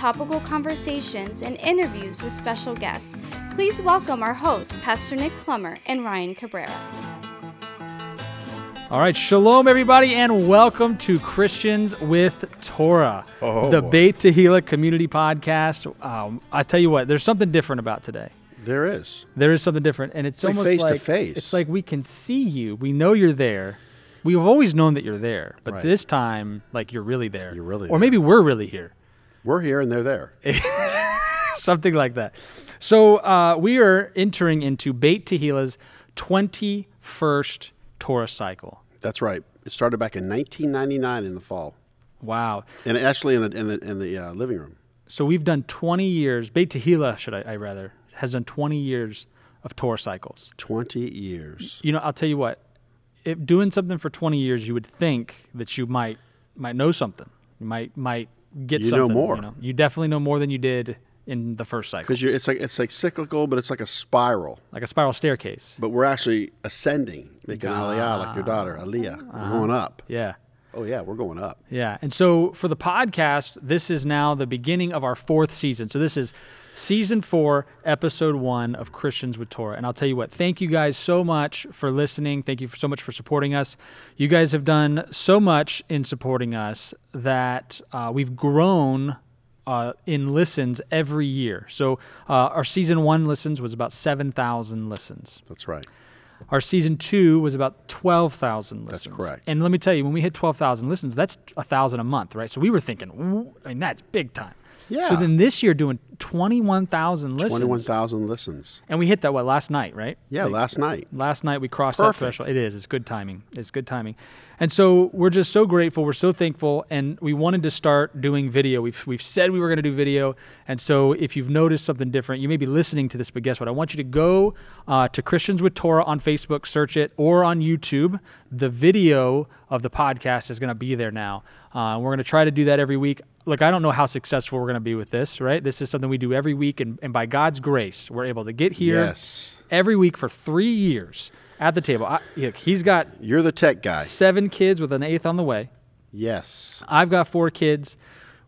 topical conversations, and interviews with special guests. Please welcome our hosts, Pastor Nick Plummer and Ryan Cabrera. All right, shalom, everybody, and welcome to Christians with Torah, Oh, the boy. Beit Tehillah Community Podcast. Um, I tell you what, there's something different about today. There is. There is something different, and it's, like almost face to face. it's like we can see you. We know you're there. We've always known that you're there, but Right. this time, like you're really there. You're really or there. maybe we're really here. We're here and they're there. something like that. So uh, we are entering into Beit Tehillah's 21st Torah cycle. That's right. It started back in 1999 in the fall, Wow. and actually in the in the, in the uh, living room. So we've done 20 years. Beit Tehillah, should I, I rather, has done 20 years of Torah cycles. 20 years. You know, I'll tell you what. If doing something for 20 years, you would think that you might might know something. You might might get You know more. You, know? you definitely know more than you did in the first cycle, Because it's like it's like cyclical, but it's like a spiral. like a spiral staircase. But we're actually ascending, making aliyah like your daughter, Aliyah. We're uh-huh. going up. Yeah. Oh yeah, we're going up. Yeah. And so for the podcast, this is now the beginning of our fourth season. So this is season four, episode one of Christians with Torah. And I'll tell you what, thank you guys so much for listening. Thank you for so much for supporting us. You guys have done so much in supporting us that uh, we've grown. Uh, in listens every year. So uh, our season one listens was about 7,000 listens. That's right. Our season two was about 12,000 listens. That's correct. And let me tell you, when we hit 12,000 listens, that's a 1,000 a month, right? So we were thinking, I mean, that's big time. Yeah. So then this year doing 21,000 listens. 21,000 listens. And we hit that, what, last night, right? Yeah, last night. Last night we crossed that Perfect. threshold. It is. It's good timing. It's good timing. And so we're just so grateful. We're so thankful, and we wanted to start doing video. We've we've said we were going to do video, and so if you've noticed something different, you may be listening to this, but guess what? I want you to go uh, to Christians with Torah on Facebook, search it, or on YouTube. The video of the podcast is going to be there now. Uh, we're going to try to do that every week. Look, I don't know how successful we're going to be with this, right? This is something we do every week, and, and by God's grace, we're able to get here Yes. every week for three years at the table. I, look, he's got You're the tech guy. seven kids with an eighth on the way. Yes. I've got four kids.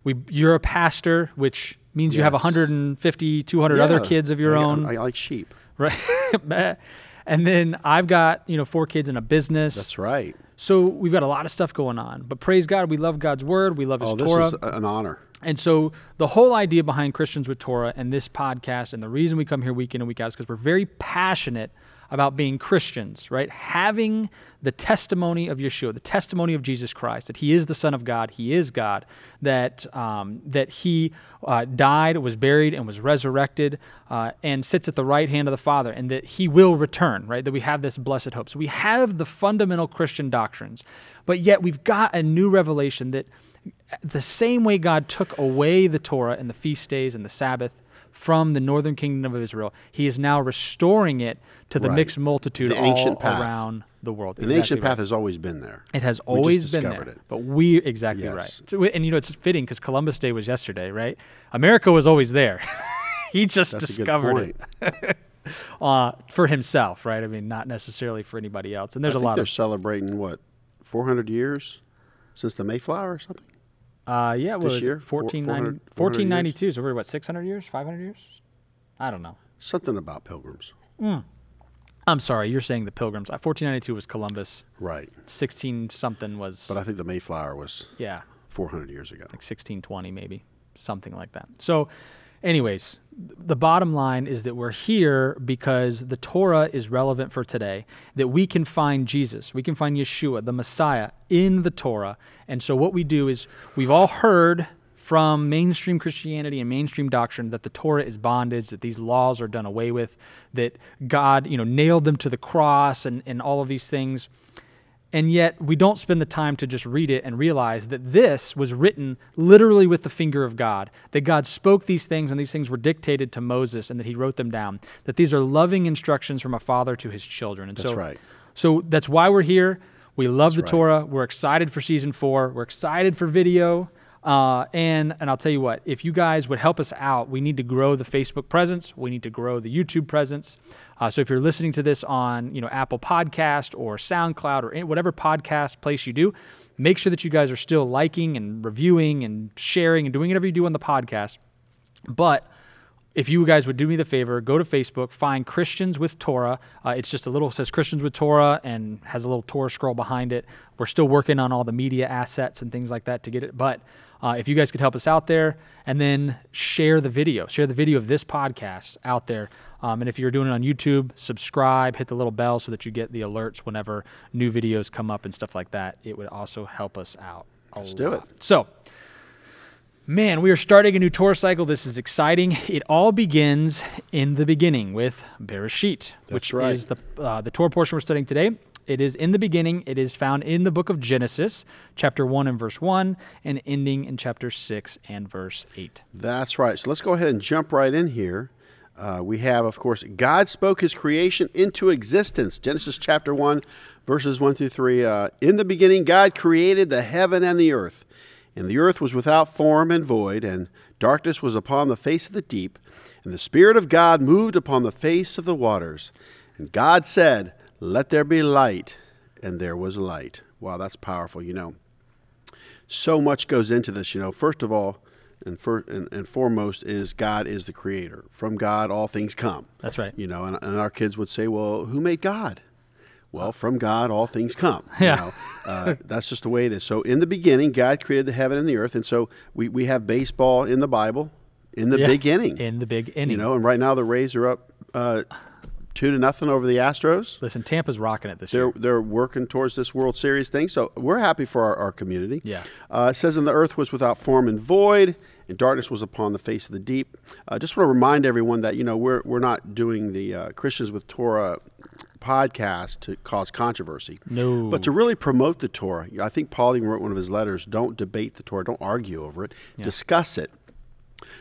We, you're a pastor, which means you have Yes. 150, 200 other Yeah. kids of your I- own, I, I like sheep. right? and then I've got you know four kids in a business. That's right. So we've got a lot of stuff going on. But praise God, we love God's word. We love His Oh, this Torah. is an honor. And so the whole idea behind Christians with Torah and this podcast and the reason we come here week in and week out is because we're very passionate about being Christians, right? Having the testimony of Yeshua, the testimony of Jesus Christ, that He is the Son of God, He is God, that um, that He uh, died, was buried, and was resurrected, uh, and sits at the right hand of the Father, and that He will return, right? That we have this blessed hope. So we have the fundamental Christian doctrines, but yet we've got a new revelation that the same way God took away the Torah and the feast days and the Sabbath from the northern kingdom of Israel, He is now restoring it to the Right. mixed multitude The all path. around the world. And the Exactly ancient path has always been there. It has always been there, it. but we exactly Yes. right. So, and you know, it's fitting because Columbus Day was yesterday, right? America was always there. he just That's discovered it uh, for himself, right? I mean, not necessarily for anybody else. And there's I a lot they're of celebrating what, 400 years since the Mayflower or something. Uh, yeah, what This was year? Four- 1490 400 400 years? 1492. So we're what, 600 years? 500 years? I don't know. Something about pilgrims. I'm sorry, you're saying the Pilgrims. Uh, 1492 was Columbus. Right. 16 something was, But I think the Mayflower was yeah, 400 years ago. like 1620 maybe, something like that. So, anyways, the bottom line is that we're here because the Torah is relevant for today, that we can find Jesus, we can find Yeshua, the Messiah, in the Torah. And so, what we do is we've all heard from mainstream Christianity and mainstream doctrine that the Torah is bondage, that these laws are done away with, that God, you know, nailed them to the cross and, and all of these things. And yet, we don't spend the time to just read it and realize that this was written literally with the finger of God, that God spoke these things and these things were dictated to Moses and that he wrote them down, that these are loving instructions from a father to his children. And That's so, right. So that's why we're here. We love the right. Torah. We're excited for season four. We're excited for video. Uh, and and I'll tell you what, if you guys would help us out, we need to grow the Facebook presence. We need to grow the YouTube presence. Uh, so if you're listening to this on you know Apple Podcast or SoundCloud or any, whatever podcast place you do, make sure that you guys are still liking and reviewing and sharing and doing whatever you do on the podcast. But if you guys would do me the favor, go to Facebook, find Christians with Torah. Uh, it's just a little says Christians with Torah and has a little Torah scroll behind it. We're still working on all the media assets and things like that to get it. But uh, if you guys could help us out there, and then share the video, share the video of this podcast out there. Um, and if you're doing it on YouTube, subscribe, hit the little bell so that you get the alerts whenever new videos come up and stuff like that. It would also help us out. Let's do it. So. Man, we are starting a new Torah cycle. This is exciting. It all begins in the beginning with Bereshit, which right. is the uh, the Torah portion we're studying today. It is in the beginning. It is found in the book of Genesis, chapter 1 and verse 1, and ending in chapter 6 and verse 8. That's right. So let's go ahead and jump right in here. Uh, we have, of course, God spoke his creation into existence. Genesis chapter 1, verses 1 through 3. Uh, in the beginning, God created the heaven and the earth. And the earth was without form and void, and darkness was upon the face of the deep. And the Spirit of God moved upon the face of the waters. And God said, Let there be light. And there was light. Wow, that's powerful, you know so much goes into this. You know, first of all, and, for, and, and foremost is God is the creator. From God, all things come. That's right. You know, and, and our kids would say, "Well, who made God?" Well, from God, all things come. Yeah. You know, uh, that's just the way it is. So, in the beginning, God created the heaven and the earth, and so we, we have baseball in the Bible in the Yeah. beginning. In the big inning. you know, and right now the Rays are up uh, two to nothing over the Astros. Listen, Tampa's rocking it this They're year. they're working towards this World Series thing, so we're happy for our, our community. Yeah. Uh, it says, "And the earth was without form and void, and darkness was upon the face of the deep." I uh, just want to remind everyone that you know we're we're not doing the uh, Christians with Torah podcast to cause controversy, No. but to really promote the Torah. I think Paul even wrote one of his letters: "Don't debate the Torah, don't argue over it, discuss it."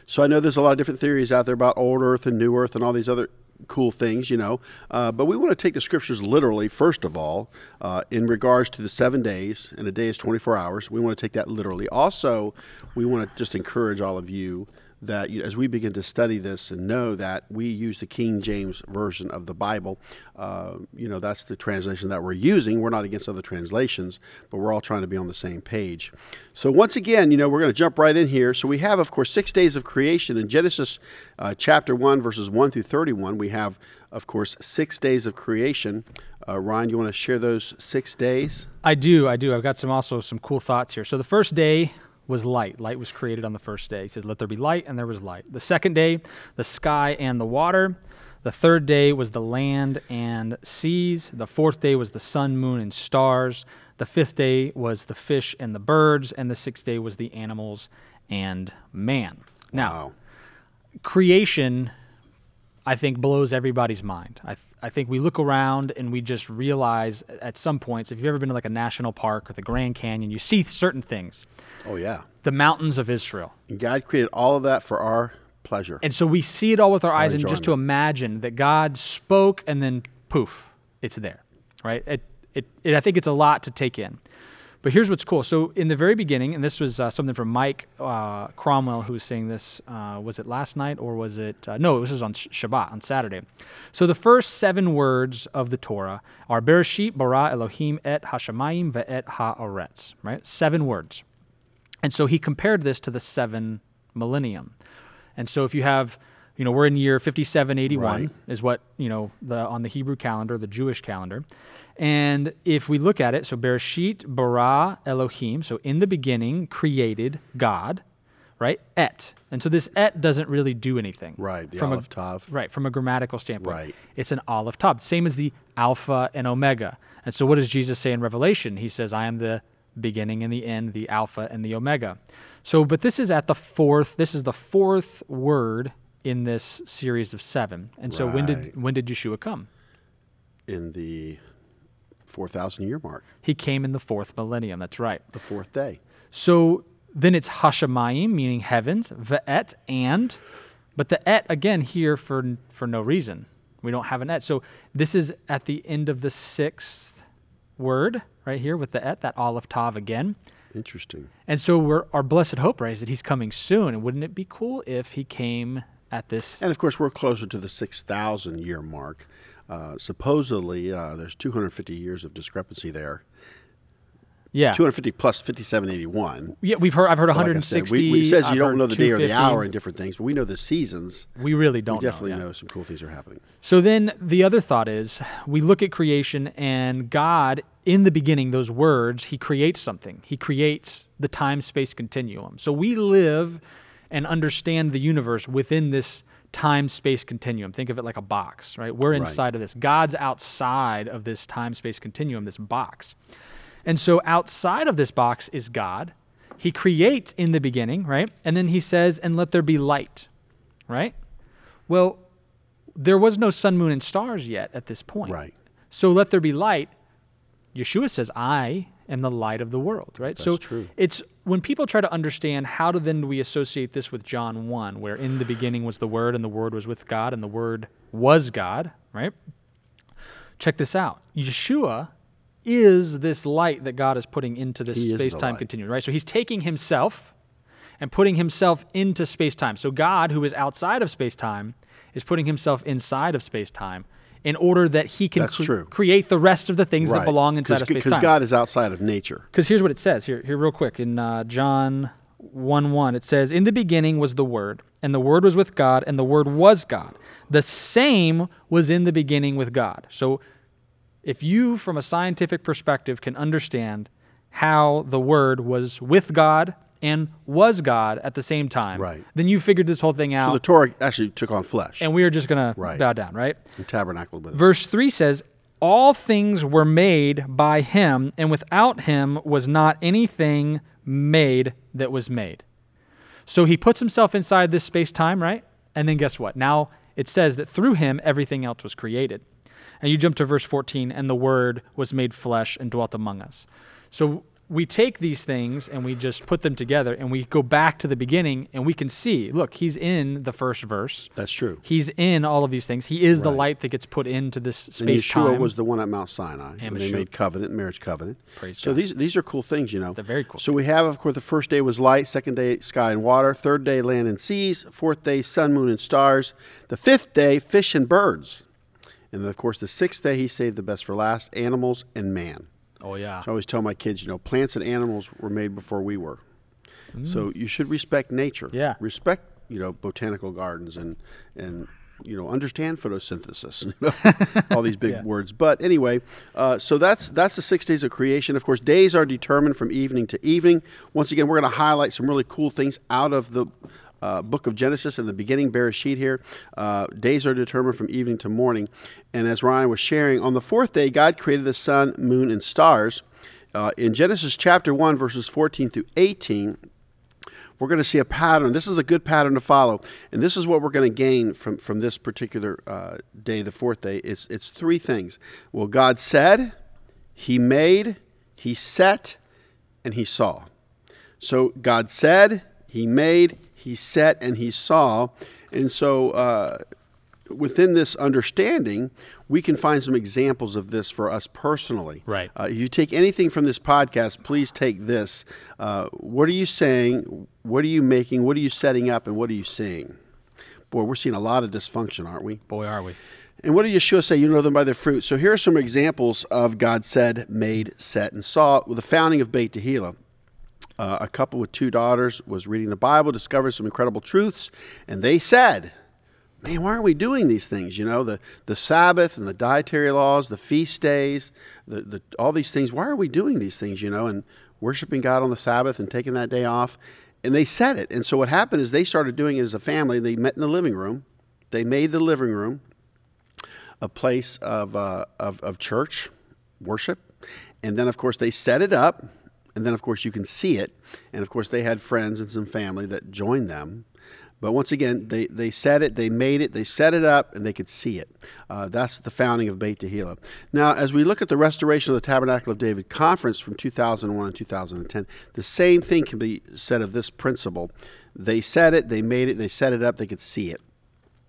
So I know there's a lot of different theories out there about old Earth and new Earth and all these other cool things, you know. Uh, but we want to take the scriptures literally, first of all, uh, in regards to the seven days, and a day is 24 hours. We want to take that literally. Also, we want to just encourage all of you that you, as we begin to study this and know that we use the King James version of the Bible, uh, you know, that's the translation that we're using. We're not against other translations, but we're all trying to be on the same page. So, once again, you know, we're going to jump right in here. So, we have, of course, six days of creation in Genesis uh, chapter 1, verses 1 through 31. We have, of course, six days of creation. Uh, Ryan, you want to share those six days? I do, I do. I've got some also some cool thoughts here. So the first day was light. Light was created on the first day. He says, "Let there be light," and there was light. The second day, the sky and the water. The third day was the land and seas. The fourth day was the sun, moon, and stars. The fifth day was the fish and the birds, and the sixth day was the animals and man. Now, Wow. creation i think blows everybody's mind I, I think we look around and we just realize at some points if you've ever been to like a national park or the grand canyon you see certain things. Oh, yeah. the mountains of israel. And God created all of that for our pleasure. and so we see it all with our eyes and just to imagine that god spoke and then poof it's there right? It, it, it, i think it's a lot to take in but here's what's cool. So in the very beginning, and this was uh, something from Mike uh, Cromwell who was saying this. Uh, was it last night or was it? Uh, no, this was on Shabbat on Saturday. So the first seven words of the Torah are Bereshit bara Elohim et hashamayim ve'et haaretz. Right, seven words. And so he compared this to the seven millennium. And so if you have, you know, we're in year 5781 Right. is what, you know, the on the Hebrew calendar, the Jewish calendar. And if we look at it, so Bereshit bara Elohim, so in the beginning created God, right? Et. And so this et doesn't really do anything. Right, the from a- Tav. Right, from a grammatical standpoint. Right. It's an Aleph Tav, same as the Alpha and Omega. And so what does Jesus say in Revelation? He says, I am the beginning and the end, the Alpha and the Omega. So, but this is at the fourth, this is the fourth word in this series of seven. And so when did when did Yeshua come? in the 4,000 year mark, He came in the fourth millennium. That's right. the fourth day. So then it's Hashemayim, meaning heavens, Ve'et, and, but the et again here for for no reason. We don't have an et. So this is at the end of the sixth word right here with the et, that Aleph Tav again. Interesting. And so we're our blessed hope, right, is that he's coming soon. And wouldn't it be cool if he came at this? And of course, we're closer to the 6,000 year mark. Uh, supposedly, uh, there's 250 years of discrepancy there. Yeah, 250 plus 5781. yeah. We've heard. I've heard Like 160. said, we, we- it says I've you don't know the day or the hour and different things, but we know the seasons. We really don't we definitely know. yeah. know some cool things are happening. So then the other thought is we look at creation and God, in the beginning, those words, He creates something. He creates the time space continuum. So we live and understand the universe within this time space continuum. Think of it like a box, right? We're Right. inside of this. God's outside of this time space continuum, this box. And so outside of this box is God. He creates in the beginning, right? And then He says, and let there be light, right? Well, there was no sun, moon, and stars yet at this point. Right. So let there be light. Yeshua says, I am the light of the world, right? so true. it's when people try to understand how do then we associate this with John 1, where in the beginning was the Word, and the Word was with God, and the Word was God, right? Check this out. Yeshua is this light that God is putting into this the space time continuum, right? So he's taking himself and putting himself into space time. So God, who is outside of space time, is putting himself inside of space time in order that he can true. create the rest of the things that belong inside of space Because. God is outside of nature. Because here's what it says here, here real quick in uh, John 1 1. It says, In the beginning was the Word, and the Word was with God, and the Word was God. The same was in the beginning with God. So if you, from a scientific perspective, can understand how the Word was with God and was God at the same time, Right. then you figured this whole thing out. So the Torah actually took on flesh and we are just going to Right. bow down, right? and tabernacled with us. Verse 3 says, All things were made by him, and without him was not anything made that was made. So he puts himself inside this space time, right? And then guess what? Now it says that through him everything else was created. And you jump to verse 14, and the word was made flesh and dwelt among us. So we take these things and we just put them together and we go back to the beginning and we can see look, he's in the first verse. That's true. He's in all of these things. He is the light that gets put into this space And Yeshua time. was the one at Mount Sinai. And And they made covenant, marriage covenant. Praise so God. these these are cool things, you know. They're very cool So we have, of course, the first day was light, second day sky and water, third day land and seas, fourth day sun, moon, and stars, the fifth day fish and birds, and then, of course the sixth day he saved the best for last, animals and man. Oh yeah. So I always tell my kids, you know, plants and animals were made before we were. So you should respect nature. Mm. Yeah. Respect, you know, botanical gardens and and you know understand photosynthesis. You know, all these big Yeah. words. But anyway, uh, so that's that's the six days of creation. Of course, days are determined from evening to evening. Once again, we're going to highlight some really cool things out of the. Uh, book of Genesis in the beginning, Bereshit here. Uh, days are determined from evening to morning. And as Ryan was sharing, on the fourth day, God created the sun, moon, and stars. Uh, in Genesis chapter 1, verses 14 through 18, we're going to see a pattern. This is a good pattern to follow, and this is what we're going to gain from from this particular uh, day, the fourth day. It's it's three things. Well, God said, He made, He set, and He saw. So God said, He made, He set, and He saw, and so. Uh, Within this understanding, we can find some examples of this for us personally. Right. Uh, if you take anything from this podcast, please take this. Uh, what are you saying? What are you making? What are you setting up? And what are you seeing? Boy, we're seeing a lot of dysfunction, aren't we? Boy, are we. And what did Yeshua say? You know them by their fruit. So here are some examples of God said, made, set, and saw with the founding of Beit Tehillah. Uh, a couple with two daughters was reading the Bible, discovered some incredible truths, and they said, man, why aren't we doing these things? You know, the, the Sabbath and the dietary laws, the feast days, the, the, all these things. Why are we doing these things, you know, and worshiping God on the Sabbath and taking that day off? And they said it. And so what happened is they started doing it as a family. They met in the living room. They made the living room a place of, uh, of, of church worship. And then, of course, they set it up. And then, of course, you can see it. And, of course, they had friends and some family that joined them. But once again, they, they said it, they made it, they set it up, and they could see it. Uh, that's the founding of Beit Tehillah. Now, as we look at the restoration of the Tabernacle of David conference from 2001 and 2010, the same thing can be said of this principle. They said it, they made it, they set it up, they could see it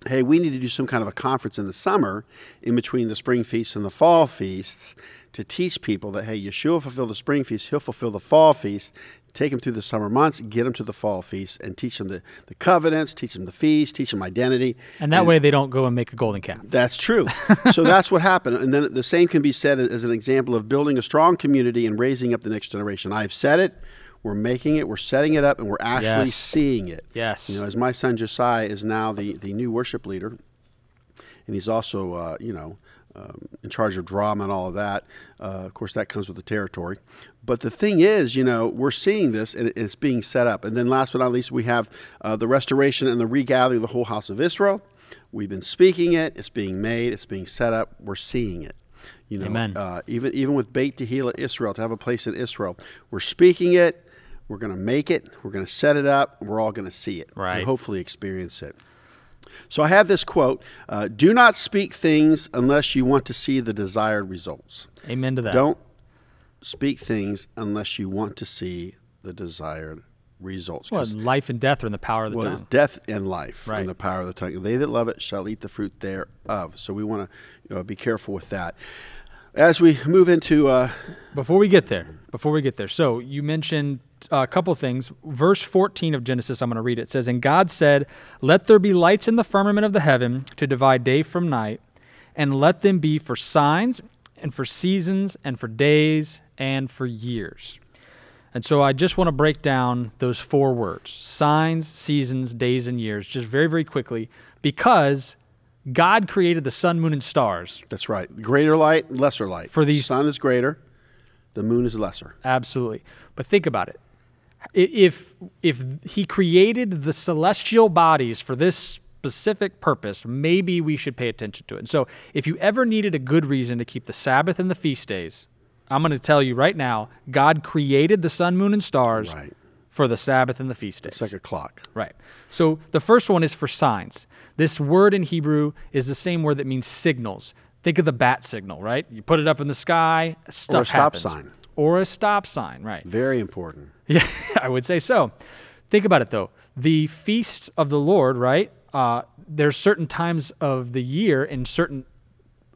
hey, we need to do some kind of a conference in the summer in between the spring feasts and the fall feasts to teach people that, hey, Yeshua fulfilled the spring feast, he'll fulfill the fall feast. Take them through the summer months, get them to the fall feast, and teach them the, the covenants, teach them the feast, teach them identity. And that and way they don't go and make a golden calf. That's true. so that's what happened. And then the same can be said as an example of building a strong community and raising up the next generation. I've said it we're making it, we're setting it up, and we're actually yes. seeing it. Yes. You know, as my son Josiah is now the, the new worship leader, and he's also, uh, you know, um, in charge of drama and all of that. Uh, of course, that comes with the territory. But the thing is, you know, we're seeing this and it's being set up. And then last but not least, we have uh, the restoration and the regathering of the whole house of Israel. We've been speaking it, it's being made, it's being set up, we're seeing it. You know, uh, even even with Beit Tehillah Israel to have a place in Israel, we're speaking it, we're going to make it. We're going to set it up. We're all going to see it right. and hopefully experience it. So I have this quote uh, Do not speak things unless you want to see the desired results. Amen to that. Don't speak things unless you want to see the desired results. Well, life and death are in the power of the well, tongue. Death and life right. in the power of the tongue. They that love it shall eat the fruit thereof. So we want to you know, be careful with that. As we move into. Uh, before we get there, before we get there, so you mentioned a couple things. Verse 14 of Genesis, I'm going to read it. it. says, And God said, Let there be lights in the firmament of the heaven to divide day from night, and let them be for signs, and for seasons, and for days, and for years. And so I just want to break down those four words signs, seasons, days, and years, just very, very quickly, because God created the sun, moon, and stars. That's right. Greater light, lesser light. For these, sun is greater, the moon is lesser. Absolutely. But think about it if if he created the celestial bodies for this specific purpose, maybe we should pay attention to it. And so, if you ever needed a good reason to keep the Sabbath and the feast days, I'm going to tell you right now, God created the sun, moon, and stars right. for the Sabbath and the feast days. It's like a clock. Right. So the first one is for signs. This word in Hebrew is the same word that means signals. Think of the bat signal, right? You put it up in the sky, stuff or a stop happens. sign. Or a stop sign, right? Very important. Yeah, I would say so. Think about it though. The feasts of the Lord, right? Uh, there's certain times of the year in certain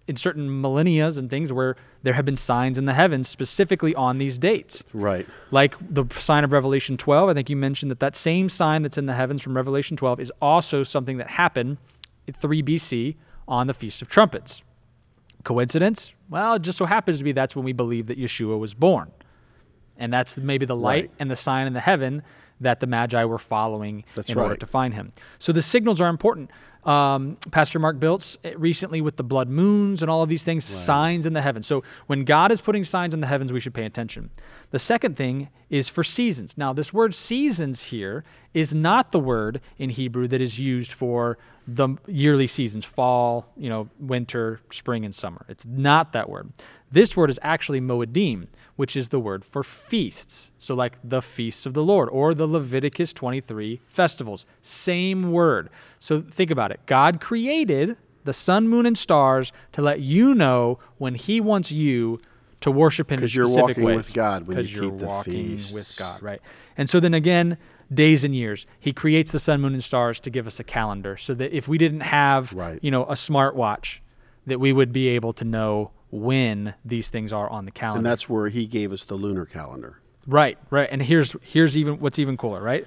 in certain millennias and things where there have been signs in the heavens specifically on these dates. Right. Like the sign of Revelation 12. I think you mentioned that that same sign that's in the heavens from Revelation 12 is also something that happened in 3 BC on the Feast of Trumpets. Coincidence? Well, it just so happens to be that's when we believe that Yeshua was born and that's maybe the light right. and the sign in the heaven that the magi were following that's in right. order to find him. So the signals are important. Um, Pastor Mark Biltz eh, recently with the blood moons and all of these things, right. signs in the heavens. So when God is putting signs in the heavens, we should pay attention. The second thing is for seasons. Now, this word seasons here is not the word in Hebrew that is used for the yearly seasons fall, you know, winter, spring, and summer. It's not that word. This word is actually moedim, which is the word for feasts. So, like the feasts of the Lord or the Leviticus 23 festivals. Same word. So, think about it. God created the sun, moon, and stars to let you know when He wants you to worship Him because you're walking ways. with God when you you're keep the with God, right? And so then again, days and years. He creates the sun, moon, and stars to give us a calendar, so that if we didn't have, right. you know, a smartwatch, that we would be able to know when these things are on the calendar. And that's where he gave us the lunar calendar. Right, right. And here's here's even what's even cooler, right?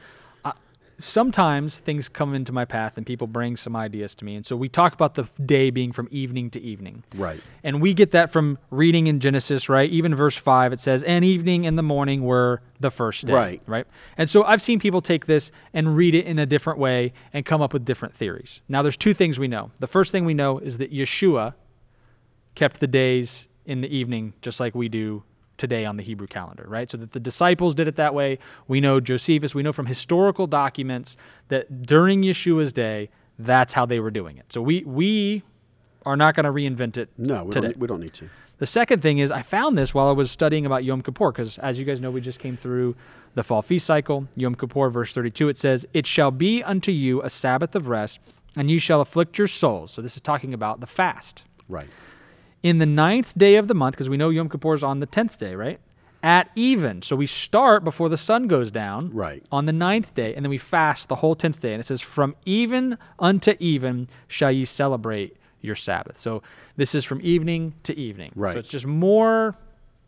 Sometimes things come into my path and people bring some ideas to me. And so we talk about the day being from evening to evening. Right. And we get that from reading in Genesis, right? Even verse 5 it says and evening and the morning were the first day, right? Right? And so I've seen people take this and read it in a different way and come up with different theories. Now there's two things we know. The first thing we know is that Yeshua kept the days in the evening just like we do today on the Hebrew calendar, right? So that the disciples did it that way. We know Josephus, we know from historical documents that during Yeshua's day, that's how they were doing it. So we we are not going to reinvent it No, we today. don't, we don't need to. The second thing is I found this while I was studying about Yom Kippur, because as you guys know, we just came through the fall feast cycle. Yom Kippur, verse 32, it says, It shall be unto you a Sabbath of rest, and you shall afflict your souls. So this is talking about the fast. Right. In the ninth day of the month, because we know Yom Kippur is on the tenth day, right? At even. So we start before the sun goes down Right. on the ninth day, and then we fast the whole tenth day. And it says, From even unto even shall ye celebrate your Sabbath. So this is from evening to evening. Right. So it's just more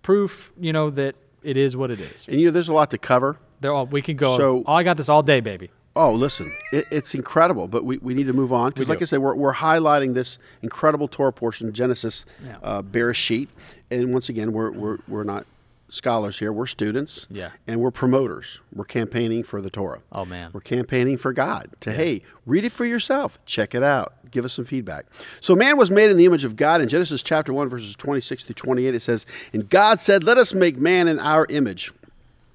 proof, you know, that it is what it is. And you know, there's a lot to cover. They're all, we can go. So- oh, I got this all day, baby. Oh, listen, it, it's incredible, but we, we need to move on because, like do. I said, we're, we're highlighting this incredible Torah portion, Genesis, Yeah. uh, Bereshit, and once again, we're, we're, we're not scholars here; we're students, Yeah. and we're promoters. We're campaigning for the Torah. Oh, man. we're campaigning for God to hey, read it for yourself, check it out, give us some feedback. So, man was made in the image of God. In Genesis chapter one, verses twenty-six through twenty-eight, it says, "And God said, Let us make man in our image."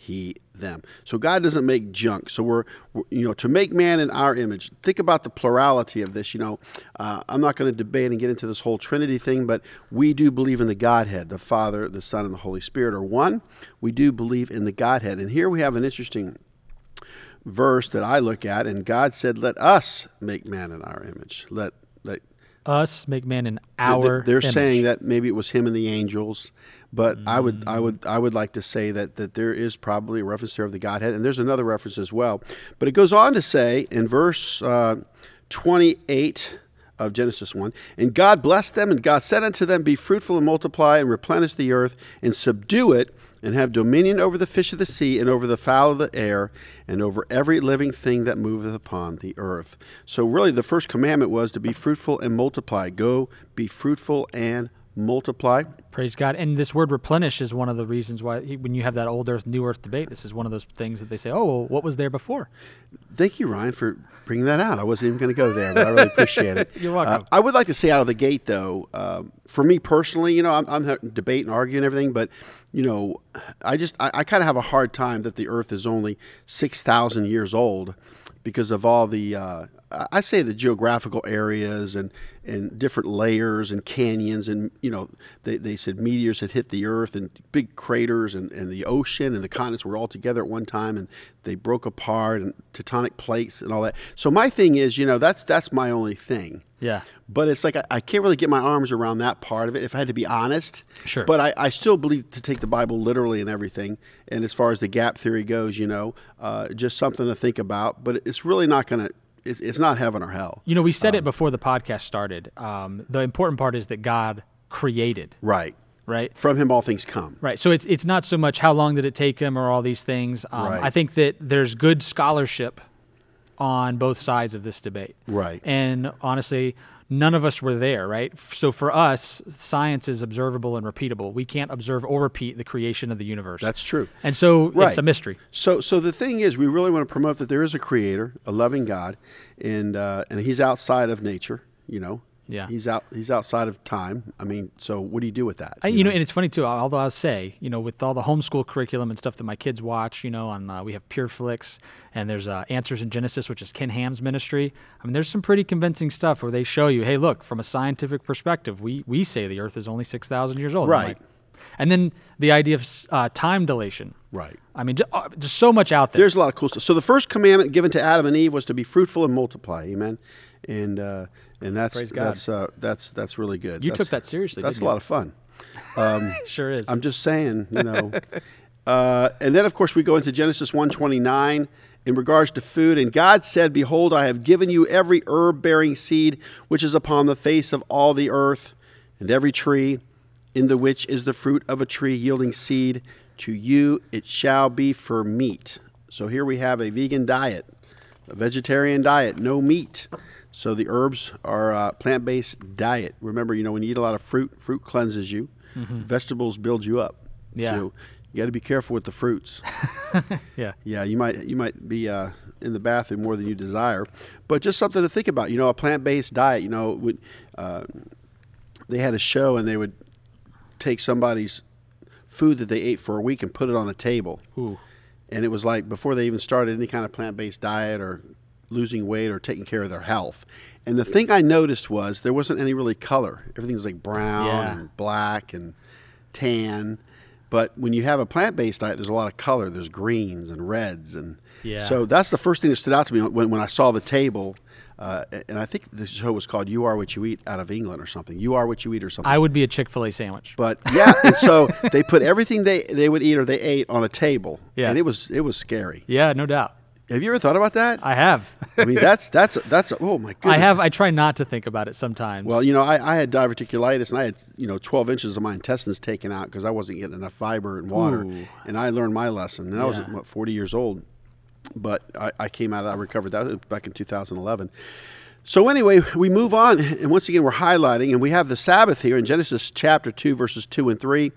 he them. So God doesn't make junk. So we're, we're you know, to make man in our image. Think about the plurality of this. You know, uh, I'm not going to debate and get into this whole Trinity thing, but we do believe in the Godhead, the Father, the Son, and the Holy Spirit are one. We do believe in the Godhead. And here we have an interesting verse that I look at, and God said, "Let us make man in our image." Let let Us make man in our. they're image. saying that maybe it was him and the angels, but I would I would I would like to say that that there is probably a reference there of the Godhead, and there's another reference as well. But it goes on to say in verse uh, 28 of Genesis 1, and God blessed them, and God said unto them, Be fruitful and multiply, and replenish the earth, and subdue it, and have dominion over the fish of the sea, and over the fowl of the air, and over every living thing that moveth upon the earth. So, really, the first commandment was to be fruitful and multiply. Go be fruitful and multiply. Praise God. And this word replenish is one of the reasons why, he- when you have that old earth, new earth debate, this is one of those things that they say, oh, well, what was there before? Thank you, Ryan, for bringing that out. I wasn't even going to go there, but I really appreciate it. You're welcome. Uh, I would like to say out of the gate, though, um, for me personally, you know, I'm, I'm having debate and argue and everything, but you know, I just I, I kind of have a hard time that the Earth is only six thousand years old because of all the uh, I say the geographical areas and and different layers and canyons and you know they, they said meteors had hit the earth and big craters and, and the ocean and the continents were all together at one time and they broke apart and tectonic plates and all that so my thing is you know that's that's my only thing Yeah. but it's like I, I can't really get my arms around that part of it if I had to be honest. Sure. But I, I still believe to take the Bible literally and everything. And as far as the gap theory goes, you know, uh, just something to think about. But it's really not going to, it, it's not heaven or hell. You know, we said Um, it before the podcast started. Um, the important part is that God created, Right. right? From him, all things come. Right. So it's it's not so much how long did it take him or all these things. Um, Right. I think that there's good scholarship on both sides of this debate. Right. And honestly, none of us were there, right? So for us, science is observable and repeatable. We can't observe or repeat the creation of the universe. That's true. and so Right. it's a mystery. So, so the thing is, we really want to promote that there is a creator, a loving God, and uh, and he's outside of nature. You know, Yeah. he's out. He's outside of time. I mean, so what do you do with that? I, you know, and it's funny too. Although I'll say, you know, with all the homeschool curriculum and stuff that my kids watch, you know, on uh, we have PureFlix and there's uh, Answers in Genesis, which is Ken Ham's ministry. I mean, there's some pretty convincing stuff where they show you, hey, look, from a scientific perspective, we we say the Earth is only six thousand years old. Right. and then the idea of uh, time dilation. right. I mean, just, uh, just so much out there. There's a lot of cool stuff. So the first commandment given to Adam and Eve was to be fruitful and multiply. Amen. And uh, and that's Praise God. that's uh, that's that's really good. You That's- took that seriously, That's a you? lot of fun. sure is. I'm just saying, you know. uh, and then of course we go into Genesis 129 in regards to food. And God said, "Behold, I have given you every herb bearing seed which is upon the face of all the earth, and every tree in the which is the fruit of a tree yielding seed. To you it shall be for meat." So here we have a vegan diet, a vegetarian diet, no meat. So the herbs are a plant-based diet. Remember, you know, when you eat a lot of fruit, fruit cleanses you. Vegetables build you up. Yeah. So you got to be careful with the fruits. yeah. Yeah, you might you might be uh, in the bathroom more than you desire, but just something to think about. You know, a plant-based diet. You know, when, uh, they had a show and they would take somebody's food that they ate for a week and put it on a table. Ooh. And it was like before they even started any kind of plant based diet or losing weight or taking care of their health. And the thing I noticed was there wasn't any really color. Everything was like brown Yeah. and black and tan. But when you have a plant based diet, there's a lot of color. There's greens and reds. And Yeah. so that's the first thing that stood out to me when, when I saw the table. Uh, and I think the show was called You Are What You Eat out of England or something. You Are What You Eat or something. I would be a Chick Fil A sandwich. But yeah, and so they put everything they, they would eat or they ate on a table. Yeah. And it was it was scary. Yeah, no doubt. Have you ever thought about that? I have. I mean, that's that's that's oh my goodness. I have. I try not to think about it sometimes. Well, you know, I, I had diverticulitis and I had you know 12 inches of my intestines taken out because I wasn't getting enough fiber and water, Ooh. and I learned my lesson. And I was what 40 years old, but I, I came out. I recovered that back in 2011. So anyway, we move on, and once again we're highlighting, and we have the Sabbath here in Genesis chapter two, verses two and three.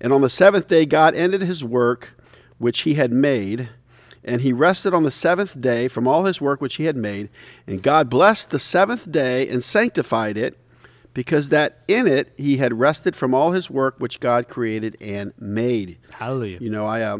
And on the seventh day, God ended His work which He had made. And he rested on the seventh day from all his work which he had made. And God blessed the seventh day and sanctified it, because that in it he had rested from all his work which God created and made. Hallelujah. You know, I uh,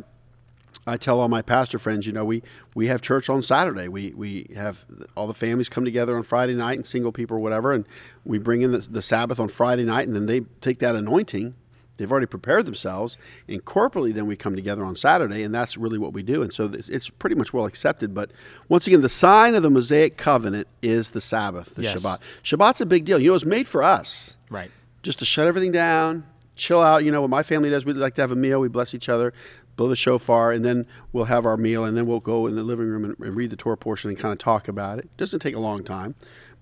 I tell all my pastor friends, you know, we we have church on Saturday. We we have all the families come together on Friday night, and single people or whatever, and we bring in the, the Sabbath on Friday night, and then they take that anointing. They've already prepared themselves, and corporately, then we come together on Saturday, and that's really what we do. And so it's pretty much well accepted. But once again, the sign of the Mosaic covenant is the Sabbath, the Yes. Shabbat. Shabbat's a big deal. You know, it's made for us Right. just to shut everything down, chill out. You know what my family does? We like to have a meal. We bless each other, blow the shofar, and then we'll have our meal, and then we'll go in the living room and, and read the Torah portion and kind of talk about it. Doesn't take a long time,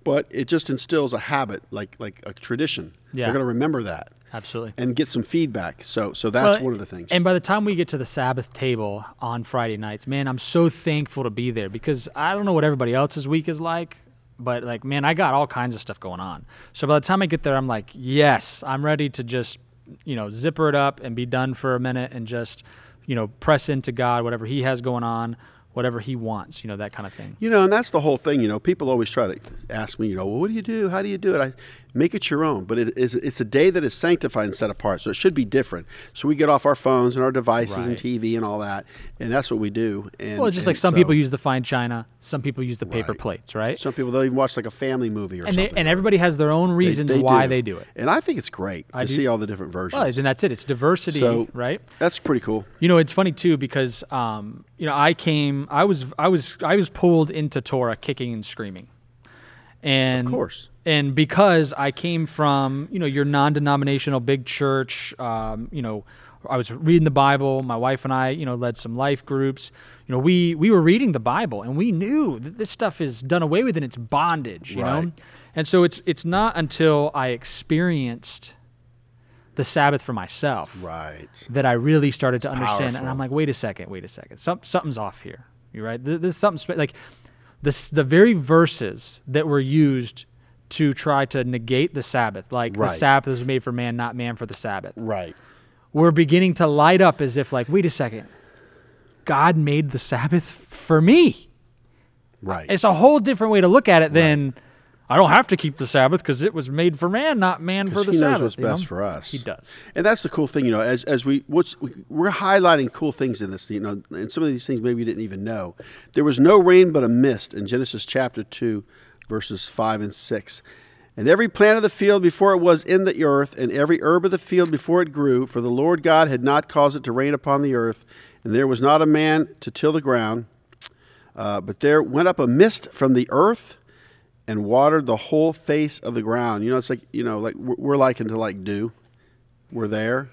but it just instills a habit, like like a tradition. Yeah. They're going to remember that Absolutely. and get some feedback. So so that's Well, one of the things. And by the time we get to the Sabbath table on Friday nights, man, I'm so thankful to be there because I don't know what everybody else's week is like, but like, man, I got all kinds of stuff going on. So by the time I get there, I'm like, yes, I'm ready to just, you know, zipper it up and be done for a minute and just, you know, press into God, whatever He has going on, whatever He wants, you know, that kind of thing. You know, and that's the whole thing. You know, people always try to ask me, you know, well, what do you do? How do you do it? I make it your own. But it is it's a day that is sanctified and set apart, so it should be different. So we get off our phones and our devices and TV and all that, and that's what we do. And Well, it's just like some so people use the fine china, some people use the paper Right. plates, right? Some people they'll even watch like a family movie or and they, and everybody has their own They- reasons they why do. they do it. And I think it's great I to do- see all the different versions. Well, and that's it. It's diversity, So- right? that's pretty cool. You know, it's funny too because um, you know I came, I was, I was, I was pulled into Torah kicking and screaming, and Of course. And because I came from you know your non-denominational big church, um, you know, I was reading the Bible. My wife and I, you know, led some life groups. You know, we we were reading the Bible and we knew that this stuff is done away with and it's bondage. You know, and so it's it's not until I experienced the Sabbath for myself Right. that I really started to understand. And. I'm like, wait a second, wait a second, Some, something's off here. You're right. Th- This something like this. The very verses that were used to try to negate the Sabbath, like the Sabbath was made for man, not man for the Sabbath, Right. We're beginning to light up as if like, wait a second, God made the Sabbath for me. Right. It's a whole different way to look at it than. I don't have to keep the Sabbath because it was made for man, not man for the Sabbath. he knows Sabbath. what's you know? best for us. He does. And that's the cool thing, you know, as, as we, what's, we're highlighting cool things in this, you know, and some of these things maybe you didn't even know. There was no rain but a mist in Genesis chapter 2, verses 5 and 6. And every plant of the field before it was in the earth, and every herb of the field before it grew, for the Lord God had not caused it to rain upon the earth, and there was not a man to till the ground. Uh, but there went up a mist from the earth and watered the whole face of the ground. You know, it's like, you know, like we're likened to like dew. We're there,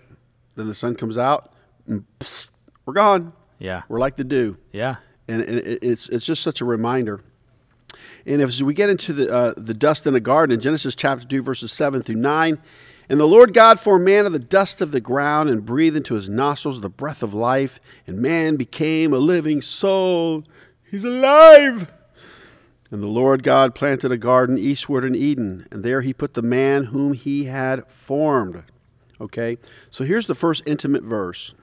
then the sun comes out, and psst, we're gone. Yeah. We're like the dew, Yeah. and it- it's it's just such a reminder. And as we get into the uh, the dust in the garden in Genesis chapter two, verses seven through nine, and the Lord God formed man of the dust of the ground and breathed into his nostrils the breath of life, and man became a living soul. He's alive. And the Lord God planted a garden eastward in Eden, and there he put the man whom he had formed. Okay? So here's the first intimate verse.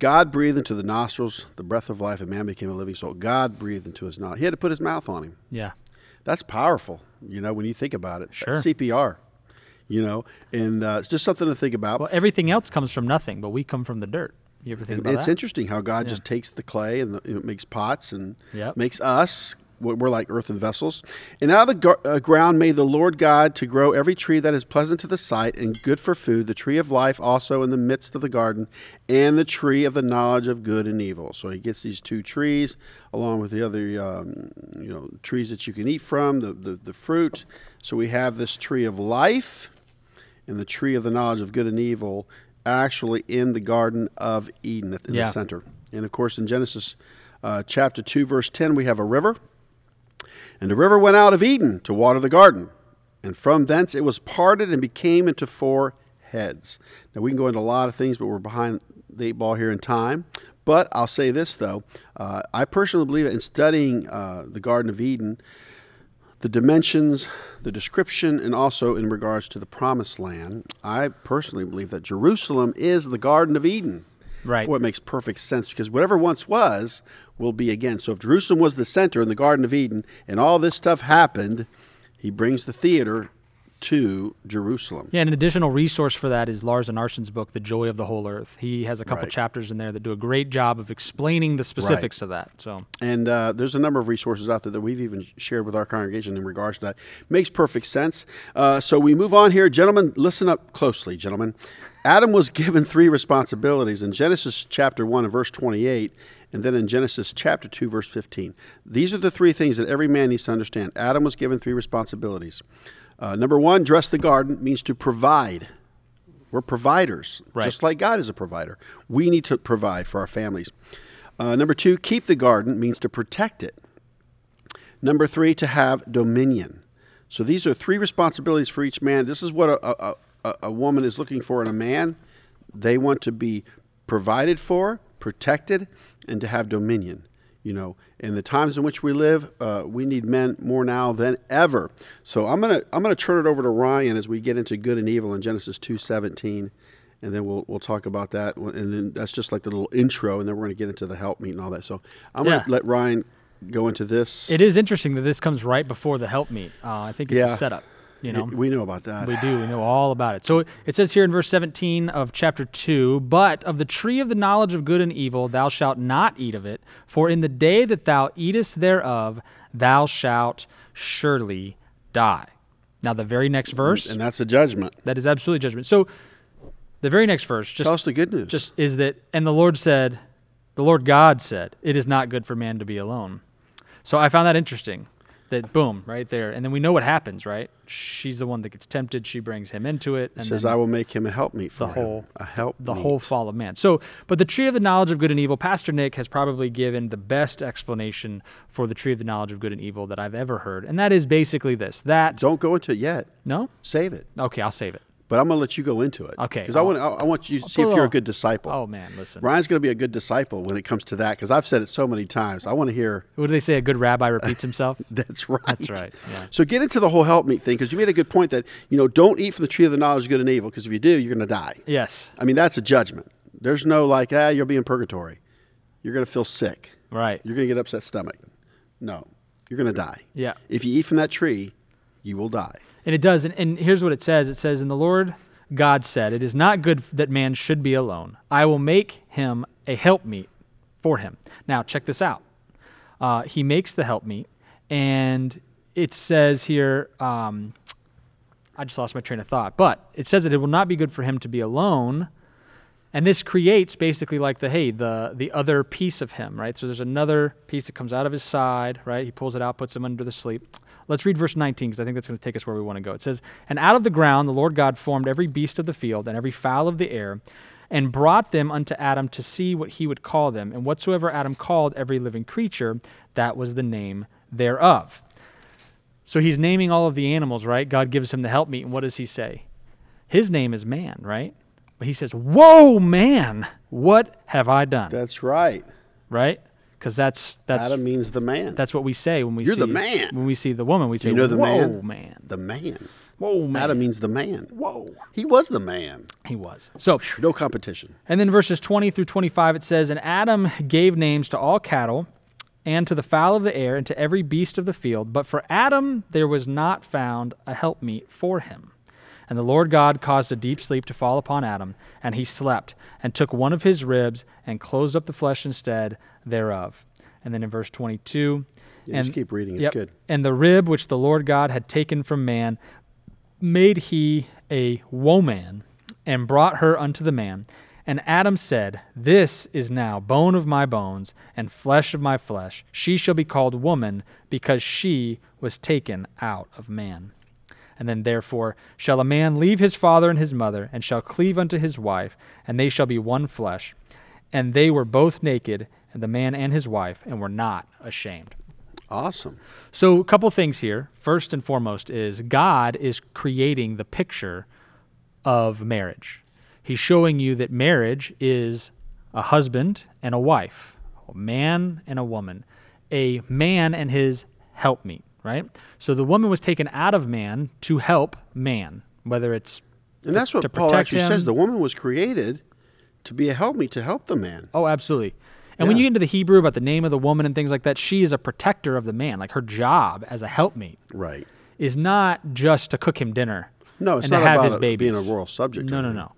God breathed into the nostrils the breath of life, and man became a living soul. God breathed into his nostrils. He had to put his mouth on him. Yeah. That's powerful, you know, when you think about it. Sure. That's CPR. You know, and uh, it's just something to think about. Well, everything else comes from nothing, but we come from the dirt. You ever think And about it's that? It's interesting how God just takes the clay and the, know, makes pots and Yep. makes us. We're like earthen vessels. And out of the uh, ground made the Lord God to grow every tree that is pleasant to the sight and good for food, the tree of life also in the midst of the garden, and the tree of the knowledge of good and evil. So he gets these two trees along with the other, um, you know, trees that you can eat from, the, the, the fruit. So we have this tree of life and the tree of the knowledge of good and evil actually in the Garden of Eden in Yeah. the center. And of course, in Genesis uh, chapter 2, verse 10, we have a river. And the river went out of Eden to water the garden. And from thence it was parted and became into four heads. Now, we can go into a lot of things, but we're behind the eight ball here in time. But I'll say this, though. Uh, I personally believe in studying uh, the Garden of Eden, the dimensions, the description, and also in regards to the promised land, I personally believe that Jerusalem is the Garden of Eden. Right. Boy, it makes perfect sense because whatever once was will be again. So if Jerusalem was the center in the Garden of Eden and all this stuff happened, he brings the theater to Jerusalem. Yeah, and an additional resource for that is Lars Enarson's book, The Joy of the Whole Earth. He has a couple Right. chapters in there that do a great job of explaining the specifics of that. So, And uh, there's a number of resources out there that we've even shared with our congregation in regards to that. Makes perfect sense. Uh, so we move on here. Gentlemen, listen up closely, gentlemen. Adam was given three responsibilities in Genesis chapter 1 and verse 28, and then in Genesis chapter 2, verse 15. These are the three things that every man needs to understand. Adam was given three responsibilities. Uh, number one, dress the garden means to provide. We're providers, Right. just like God is a provider. We need to provide for our families. Uh, number two, keep the garden means to protect it. Number three, to have dominion. So these are three responsibilities for each man. This is what a, a, a, a woman is looking for in a man. They want to be provided for, protected, and to have dominion. You know, in the times in which we live, uh, we need men more now than ever. So I'm gonna I'm gonna turn it over to Ryan as we get into good and evil in Genesis two seventeen, and then we'll we'll talk about that. And then that's just like the little intro, and then we're gonna get into the help meet and all that. So I'm Yeah. gonna let Ryan go into this. it is interesting that this comes right before the help meet. Uh, I think it's Yeah. a setup. You know, we know about that. We do. We know all about it. So it says here in verse 17 of chapter 2 But of the tree of the knowledge of good and evil thou shalt not eat of it, for in the day that thou eatest thereof thou shalt surely die. Now, the very next verse, and that's a judgment. that is absolutely judgment. So the very next verse just, Tell us the good news. just is that, and the Lord said, the Lord God said, it is not good for man to be alone. So I found that interesting. That boom, right there, and then we know what happens, right? She's the one that gets tempted. She brings him into it, and says, "I will make him a helpmeet for the him." whole- a help. the whole fall of man. So, but the tree of the knowledge of good and evil, Pastor Nick has probably given the best explanation for the tree of the knowledge of good and evil that I've ever heard, and that is basically this: that Don't go into it yet. no, Save it. okay, I'll save it. But I'm gonna let you go into it. Okay, Because I want I, I want you to see if you're a good disciple. Oh man, listen. Ryan's gonna be a good disciple when it comes to that because I've said it so many times. I want to hear. What do they say? A good rabbi repeats himself. That's right. That's right, yeah. So get into the whole helpmeet thing because you made a good point that you know don't eat from the tree of the knowledge of good and evil because if you do you're gonna die. yes, I mean that's a judgment. There's no like ah you'll be in purgatory. You're gonna feel sick. right. You're gonna get upset stomach. No, you're gonna die. Yeah. If you eat from that tree, you will die. And it does. And, and here's what it says it says, And the Lord God said, It is not good that man should be alone. I will make him a helpmeet for him. Now, check this out. Uh, he makes the helpmeet, and it says here, um, I just lost my train of thought, but it says that it will not be good for him to be alone. And this creates basically like the hey, the the other piece of him, right? So there's another piece that comes out of his side, right? He pulls it out, puts him under the sleep. Let's read verse 19 because I think that's going to take us where we want to go. It says, "And out of the ground the Lord God formed every beast of the field and every fowl of the air, and brought them unto Adam to see what he would call them. And whatsoever Adam called every living creature, that was the name thereof." So he's naming all of the animals, right? God gives him the helpmeet, and what does he say? His name is man, right? But he says, "Whoa, man, what have I done?" That's right. right? Because that's that's Adam means the man. that's what we say when we You're see the man. when we see the woman. We say, you know the "Whoa, man? man, the man. whoa, man." Adam means the man. whoa. He was the man. He was so. No competition. And then verses 20 through 25, it says, And Adam gave names to all cattle, and to the fowl of the air, and to every beast of the field. But for Adam there was not found a helpmeet for him. And the Lord God caused a deep sleep to fall upon Adam, and he slept, and took one of his ribs, and closed up the flesh instead thereof. And then in verse 22, Yeah, and just keep reading. It's Yep. good. And the rib which the Lord God had taken from man made he a woman and brought her unto the man. And Adam said, This is now bone of my bones and flesh of my flesh. She shall be called woman because she was taken out of man. And then therefore shall a man leave his father and his mother, and shall cleave unto his wife, and they shall be one flesh. And they were both naked, and the man and his wife, and were not ashamed. Awesome. So, a couple things here. First and foremost is God is creating the picture of marriage. He's showing you that marriage is a husband and a wife, a man and a woman, a man and his helpmeet, right? So the woman was taken out of man to help man, whether it's And that's what to Paul actually says. The woman was created to be a helpmeet to help the man. Oh, absolutely. And when you get into the Hebrew about the name of the woman and things like that, she is a protector of the man. Like her job as a helpmeet Right. is not just to cook him dinner. No, it's and not to have about his being a royal subject. No, no, no.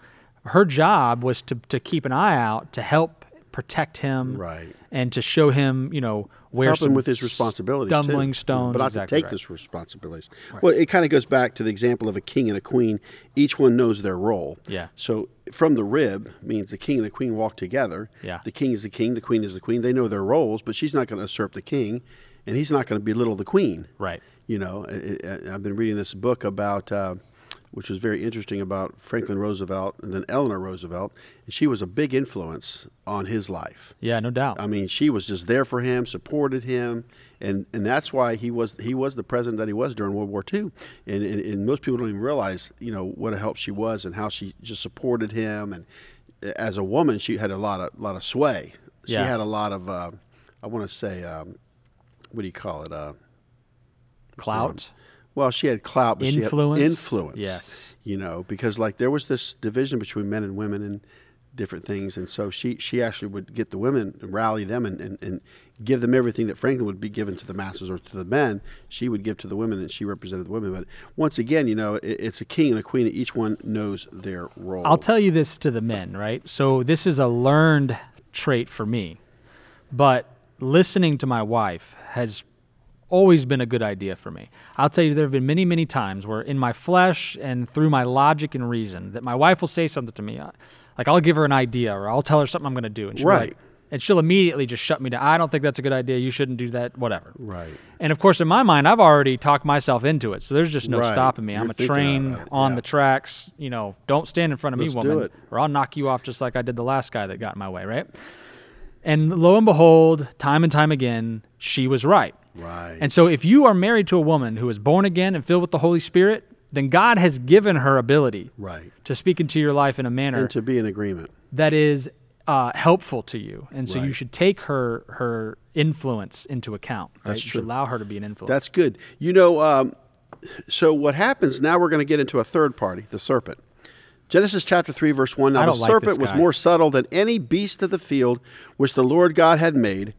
Her job was to, to keep an eye out, to help protect him, Right. and to show him, you know, where help him with his responsibilities too. stones, but not exactly to take right. those responsibilities. Well, it kind of goes back to the example of a king and a queen. Each one knows their role. Yeah. So from the rib means the king and the queen walk together. Yeah. The king is the king, the queen is the queen. They know their roles, but she's not going to usurp the king, and he's not going to belittle the queen. Right. You know, I- I- I've been reading this book about, uh, which was very interesting about Franklin Roosevelt and then Eleanor Roosevelt, and she was a big influence on his life. Yeah, no doubt. I mean, she was just there for him, supported him, and, and that's why he was he was the president that he was during World War II. And, and, and most people don't even realize, you know, what a help she was and how she just supported him. And as a woman, she had a lot of lot of sway. She Yeah. had a lot of, uh, I want to say, um, what do you call it? Uh, Clout. Well, she had clout, but Influence? she had influence. Yes. You know, because like there was this division between men and women and different things, and so she she actually would get the women and rally them and, and, and give them everything that Franklin would be given to the masses or to the men. She would give to the women, and she represented the women. But once again, you know, it, it's a king and a queen. and Each one knows their role. I'll tell you this to the men, right? So this is a learned trait for me, but listening to my wife has always been a good idea for me. I'll tell you, there have been many, many times where in my flesh and through my logic and reason that my wife will say something to me, uh, like I'll give her an idea or I'll tell her something I'm going to do, and she'll Right. like- and she'll immediately just shut me down. I don't think that's a good idea. You shouldn't do that. Whatever. Right. And of course, in my mind, I've already talked myself into it, so there's just no Right. stopping me. I'm a train on yeah. the tracks. You know, don't stand in front of Let's me, woman, or I'll knock you off just like I did the last guy that got in my way, right? And lo and behold, time and time again, she was right. Right. And so, if you are married to a woman who is born again and filled with the Holy Spirit, then God has given her ability right. to speak into your life in a manner And to be in agreement. that is uh, helpful to you, and so you should take her her influence into account. Right? That's you true. should allow her to be an influence. That's good. You know, um, so what happens now? We're going to get into a third party, the serpent. Genesis chapter 3, verse 1. Now the like serpent was more subtle than any beast of the field which the Lord God had made.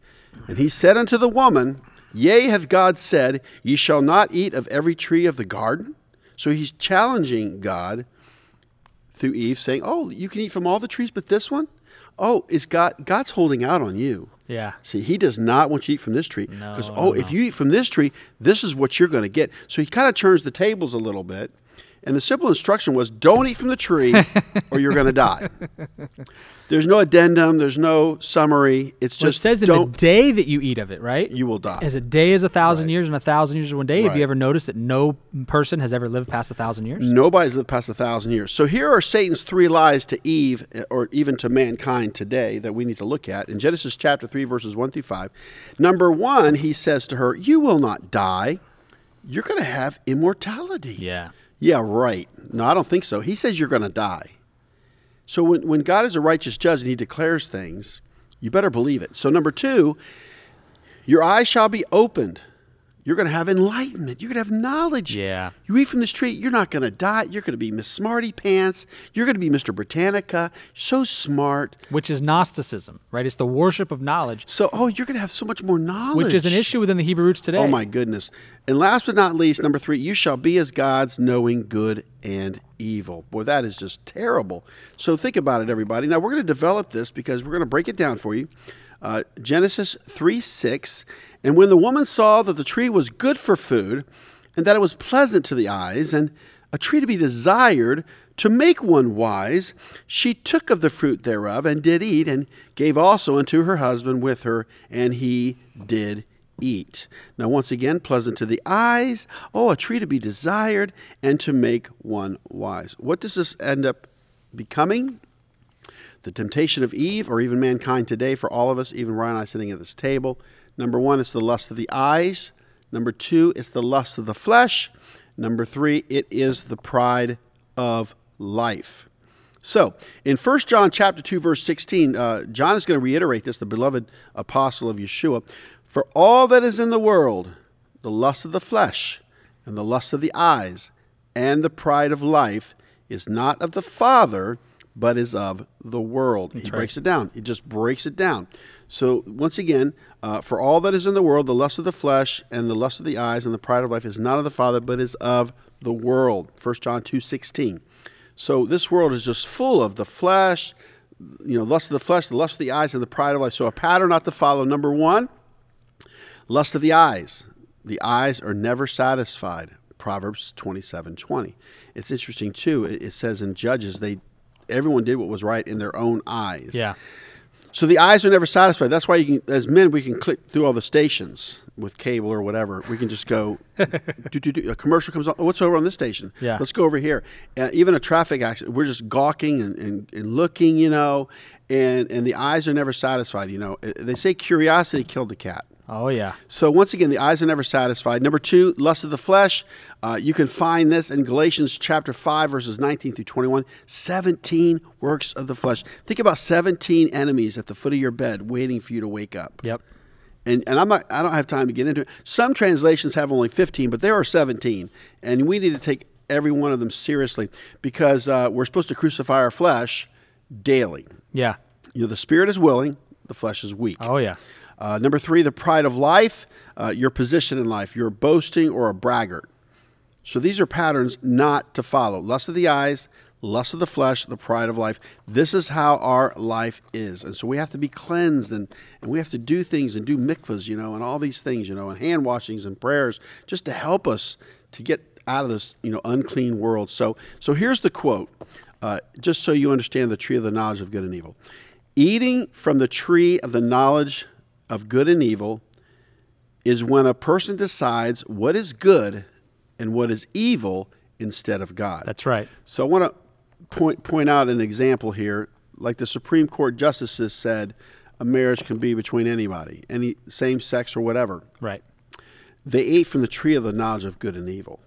And he said unto the woman, Yea, hath God said, Ye shall not eat of every tree of the garden? So he's challenging God through Eve, saying, Oh, you can eat from all the trees but this one? Oh, is God God's holding out on you. yeah. See, he does not want you to eat from this tree. Because, No, oh, no, if you eat from this tree, this is what you're going to get. So he kind of turns the tables a little bit. And the simple instruction was don't eat from the tree or you're going to die. There's no addendum, there's no summary. It's Well, it just says in don't, the day that you eat of it, right? you will die. As a day is a thousand Right. years, and a thousand years is one day. Have you ever noticed that no person has ever lived past a thousand years? Nobody's lived past a thousand years. So here are Satan's three lies to Eve, eh, or even to mankind today, that we need to look at in Genesis chapter 3, verses 1 through 5. Number one, he says to her, You will not die. You're going to have immortality. Yeah. Yeah, right. No, I don't think so. He says you're going to die. So when, when God is a righteous judge and he declares things, you better believe it. So, number two, your eyes shall be opened. You're going to have enlightenment. You're going to have knowledge. Yeah. You eat from the street. you're not going to die. You're going to be Miss Smarty Pants. You're going to be Mr. Britannica. So smart. Which is Gnosticism, right? It's the worship of knowledge, So, oh, you're going to have so much more knowledge. which is an issue within the Hebrew roots today. Oh my goodness. And last but not least, number three, you shall be as gods, knowing good and evil. Boy, that is just terrible. So think about it, everybody. Now we're going to develop this because we're going to break it down for you. Uh, Genesis 3 6. And when the woman saw that the tree was good for food, and that it was pleasant to the eyes, and a tree to be desired to make one wise, she took of the fruit thereof, and did eat, and gave also unto her husband with her, and he did eat. Now, once again, pleasant to the eyes, oh, a tree to be desired, and to make one wise. What does this end up becoming? The temptation of Eve, or even mankind today, for all of us, even Ryan and I sitting at this table. Number one, it's the lust of the eyes. Number two, it's the lust of the flesh. Number three, it is the pride of life. So, in 1 John chapter 2, verse 16, uh, John is going to reiterate this, the beloved apostle of Yeshua. For all that is in the world, the lust of the flesh, and the lust of the eyes, and the pride of life, is not of the Father, but is of the world. he right. breaks it down. He just breaks it down. So, once again, uh, for all that is in the world, the lust of the flesh, and the lust of the eyes, and the pride of life, is not of the Father, but is of the world. 1 John 2 16. So this world is just full of the flesh, you know, lust of the flesh, the lust of the eyes, and the pride of life. So a pattern not to follow. Number one, lust of the eyes. The eyes are never satisfied. Proverbs twenty-seven twenty. It's interesting too. It, it says in Judges they everyone did what was right in their own eyes. Yeah. So the eyes are never satisfied. That's why you can, as men, we can click through all the stations with cable or whatever. We can just go. do, do, do. A commercial comes on. Oh, what's over on this station? Yeah. Let's go over here. Uh, even a traffic accident, we're just gawking and, and, and looking, you know, and and the eyes are never satisfied. You know, Uh, they say curiosity killed the cat. Oh yeah. So once again, the eyes are never satisfied. Number two, lust of the flesh. Uh, you can find this in Galatians chapter five, verses nineteen through twenty-one. Seventeen works of the flesh. Think about seventeen enemies at the foot of your bed, waiting for you to wake up. Yep. And, and I'm not, I don't have time to get into it. Some translations have only 15, but there are 17. And we need to take every one of them seriously because uh, we're supposed to crucify our flesh daily. Yeah. You know, the spirit is willing, the flesh is weak. Oh yeah. Uh, number three, the pride of life, uh, your position in life. You're boasting or a braggart. So these are patterns not to follow. Lust of the eyes, lust of the flesh, the pride of life. This is how our life is. And so we have to be cleansed and, and we have to do things and do mikvahs, you know, and all these things, you know, and hand washings and prayers just to help us to get out of this, you know, unclean world. So, so here's the quote, uh, just so you understand the tree of the knowledge of good and evil. Eating from the tree of the knowledge of good and evil is when a person decides what is good and what is evil instead of God. That's right. So I want to point point out an example here. Like the Supreme Court justices said, a marriage can be between anybody, any same sex or whatever. Right. They ate from the tree of the knowledge of good and evil.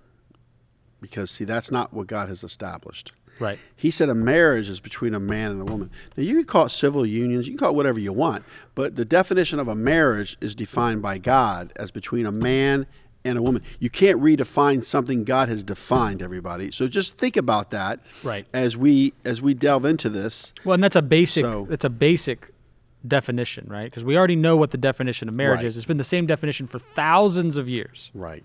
Because see, that's not what God has established. Right. He said a marriage is between a man and a woman. Now, you can call it civil unions, you can call it whatever you want, but the definition of a marriage is defined by God as between a man and a woman. You can't redefine something God has defined, everybody. So just think about that Right. as we as we delve into this. Well, and that's a basic. So- that's a basic definition, right? Because we already know what the definition of marriage Right. is. It's been the same definition for thousands of years. Right.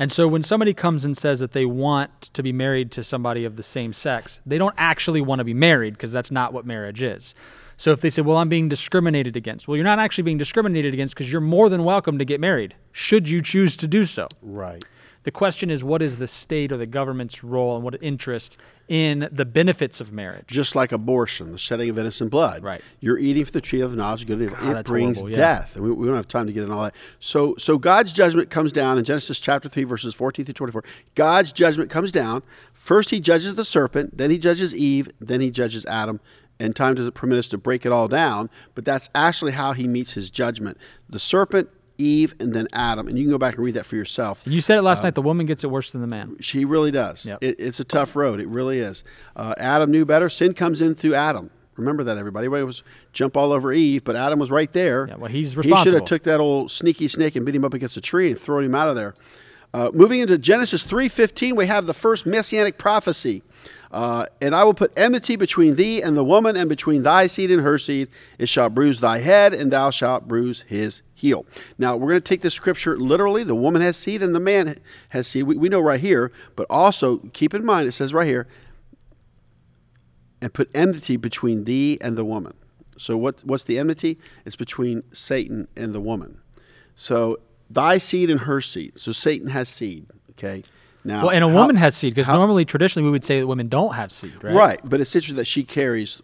And so when somebody comes and says that they want to be married to somebody of the same sex, they don't actually want to be married because that's not what marriage is. So if they say, "Well, I'm being discriminated against," well, you're not actually being discriminated against because you're more than welcome to get married, should you choose to do so. Right. The question is, what is the state or the government's role and what interest in the benefits of marriage? Just like abortion, the shedding of innocent blood. Right. You're eating for the tree of the knowledge good and evil. It brings horrible, yeah. death. And we, we don't have time to get into all that. So so God's judgment comes down in Genesis chapter 3, verses 14 through 24. God's judgment comes down. First he judges the serpent, then he judges Eve, then he judges Adam. And time doesn't permit us to break it all down, but that's actually how he meets his judgment. The serpent, Eve, and then Adam. And you can go back and read that for yourself. You said it last night. The woman gets it worse than the man. She really does. Yep. It, it's a tough road. It really is. Uh, Adam knew better. Sin comes in through Adam, Remember that, everybody. Everybody was jump all over Eve, but Adam was right there. Yeah, well, he's He should have took that old sneaky snake and beat him up against a tree and thrown him out of there. Uh, moving into Genesis 3.15, we have the first messianic prophecy. Uh, and I will put enmity between thee and the woman, and between thy seed and her seed. It shall bruise thy head, and thou shalt bruise his heel. Now, we're going to take this scripture literally. The woman has seed, and the man has seed. We, we know right here, but also keep in mind, it says right here, and put enmity between thee and the woman. So what what's the enmity? It's between Satan and the woman. So thy seed and her seed. So Satan has seed. Okay. Now, well, and a how- woman has seed because normally, traditionally, we would say that women don't have seed, right? right. but it's interesting that she carries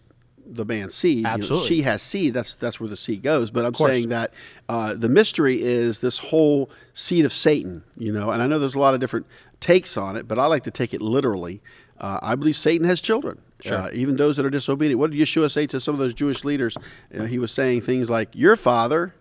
the man's seed. You know, Absolutely. she has seed. That's that's where the seed goes. But I'm saying that uh, the mystery is this whole seed of Satan. You know, and I know there's a lot of different takes on it, but I like to take it literally. Uh, I believe Satan has children, uh, even those that are disobedient. What did Yeshua say to some of those Jewish leaders? Uh, he was saying things like, "Your father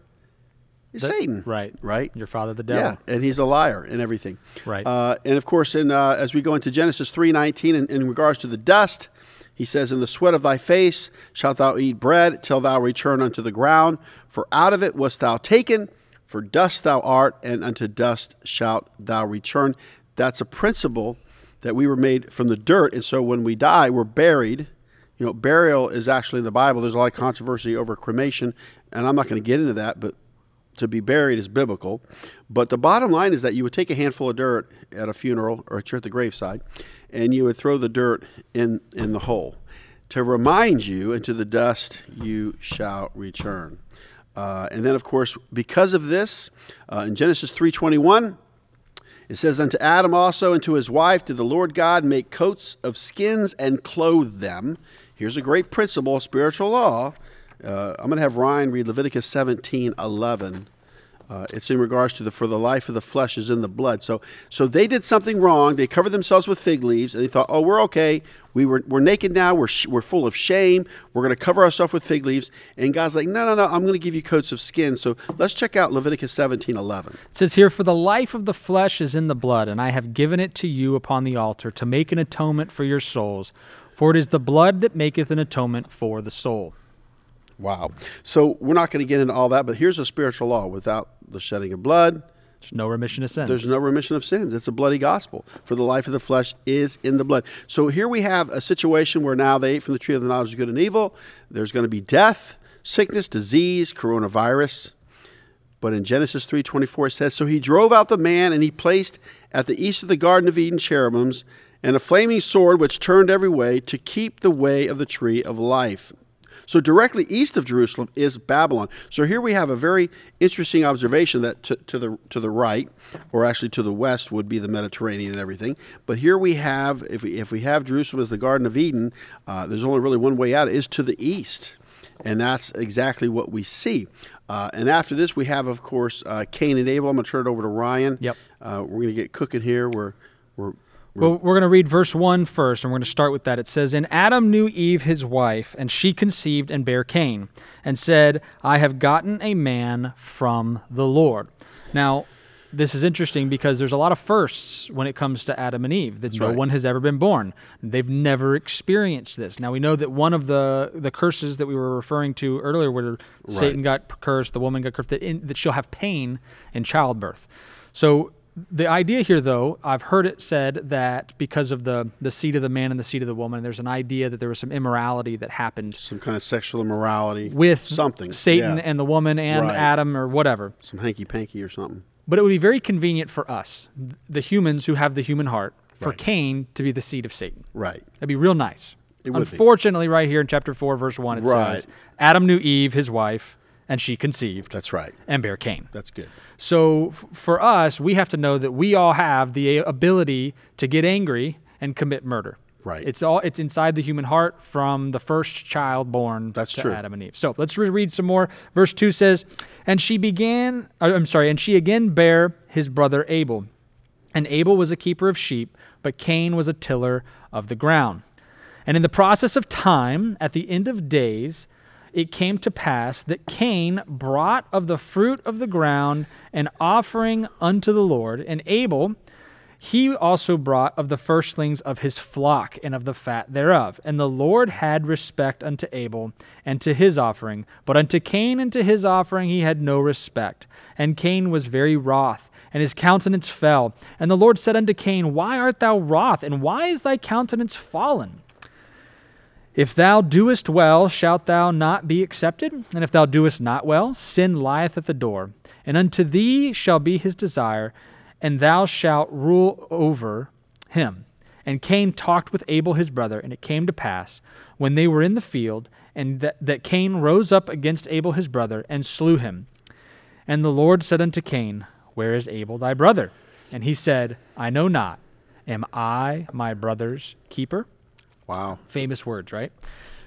The- Satan." Right. Right. Your father, the devil. Yeah, and he's a liar and everything. Right. Uh, and of course, in uh, as we go into Genesis three nineteen, in, in regards to the dust, he says, "In the sweat of thy face shalt thou eat bread till thou return unto the ground, for out of it wast thou taken, for dust thou art, and unto dust shalt thou return." That's a principle that we were made from the dirt, and so when we die, we're buried. You know, burial is actually in the Bible. There's a lot of controversy over cremation, and I'm not going to get into that, but to be buried is biblical. But the bottom line is that you would take a handful of dirt at a funeral or at the graveside, and you would throw the dirt in, in the hole to remind you, into the dust you shall return. Uh, and then, of course, because of this, uh, in Genesis 3:21, it says, Unto Adam also and to his wife did the Lord God make coats of skins and clothe them. Here's a great principle, spiritual law. Uh, I'm going to have Ryan read Leviticus 17 11. Uh, it's in regards to the for the life of the flesh is in the blood. So so they did something wrong. They covered themselves with fig leaves and they thought, oh, we're okay. We were we're naked now. We're sh- we're full of shame. We're going to cover ourselves with fig leaves. And God's like, no, no, no. I'm going to give you coats of skin. So let's check out Leviticus 17 11. It says here, For the life of the flesh is in the blood, and I have given it to you upon the altar to make an atonement for your souls. For it is the blood that maketh an atonement for the soul. Wow. So we're not going to get into all that, but here's a spiritual law. Without the shedding of blood, There's no remission of sins. there's no remission of sins. It's a bloody gospel. For the life of the flesh is in the blood. So here we have a situation where now they ate from the tree of the knowledge of good and evil. There's going to be death, sickness, disease, coronavirus. But in Genesis 3:24 it says, "So he drove out the man and he placed at the east of the garden of Eden cherubims and a flaming sword which turned every way to keep the way of the tree of life." So directly east of Jerusalem is Babylon. So here we have a very interesting observation that to, to the to the right, or actually to the west, would be the Mediterranean and everything. But here we have, if we if we have Jerusalem as the Garden of Eden, uh, there's only really one way out: is to the east, and that's exactly what we see. Uh, and after this, we have, of course, uh, Cain and Abel. I'm going to turn it over to Ryan. Yep. Uh, we're going to get cooking here. We're we're Well, we're going to read verse 1 first, and we're going to start with that. It says, And Adam knew Eve his wife, and she conceived and bare Cain, and said, I have gotten a man from the Lord. Now, this is interesting because there's a lot of firsts when it comes to Adam and Eve that no right. one has ever been born. They've never experienced this. Now we know that one of the the curses that we were referring to earlier, where Satan got cursed, the woman got cursed, that, in, that she'll have pain in childbirth. So the idea here, though, I've heard it said that because of the the seed of the man and the seed of the woman, there's an idea that there was some immorality that happened some kind of sexual immorality with something Satan yeah. and the woman and Right. Adam or whatever. some hanky panky or something. But it would be very convenient for us, the humans who have the human heart, for Right. Cain to be the seed of Satan. Right. That'd be real nice. It would be. Unfortunately, right here in chapter 4, verse 1, it Right. says, Adam knew Eve, his wife, and she conceived That's right. and bare Cain. That's good. So f- for us, we have to know that we all have the ability to get angry and commit murder. Right. It's all it's inside the human heart from the first child born That's to true. Adam and Eve. So let's reread some more. Verse 2 says, "And she began uh, I'm sorry, and she again bare his brother Abel. And Abel was a keeper of sheep, but Cain was a tiller of the ground. And in the process of time, at the end of days, it came to pass that Cain brought of the fruit of the ground an offering unto the Lord, and Abel he also brought of the firstlings of his flock and of the fat thereof. And the Lord had respect unto Abel and to his offering, but unto Cain and to his offering he had no respect. And Cain was very wroth, and his countenance fell. And the Lord said unto Cain, Why art thou wroth, and why is thy countenance fallen? If thou doest well, shalt thou not be accepted? And if thou doest not well, sin lieth at the door. And unto thee shall be his desire and thou shalt rule over him. And Cain talked with Abel his brother, and it came to pass, when they were in the field, and that, that Cain rose up against Abel his brother, and slew him. And the Lord said unto Cain, Where is Abel thy brother? And he said, I know not. Am I my brother's keeper? Wow. Famous words, right?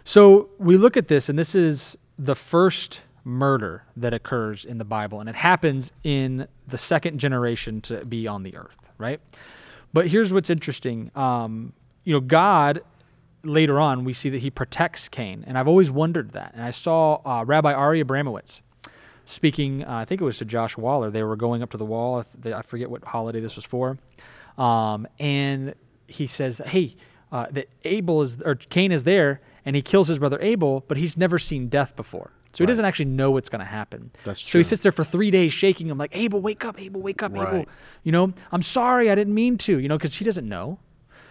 So we look at this, and this is the first murder that occurs in the Bible, and it happens in the second generation to be on the earth, right? But here's what's interesting. Um, you know, God later on we see that He protects Cain, and I've always wondered that. And I saw uh, Rabbi Ari Abramowitz speaking. Uh, I think it was to Josh Waller. They were going up to the wall. I forget what holiday this was for, um, and he says, "Hey, uh, that Abel is or Cain is there." And he kills his brother Abel, but he's never seen death before. So he doesn't actually know what's going to happen. That's so true. he sits there for three days shaking him like, Abel, wake up, Abel, wake up, Abel. Right. You know, I'm sorry, I didn't mean to, you know, because he doesn't know.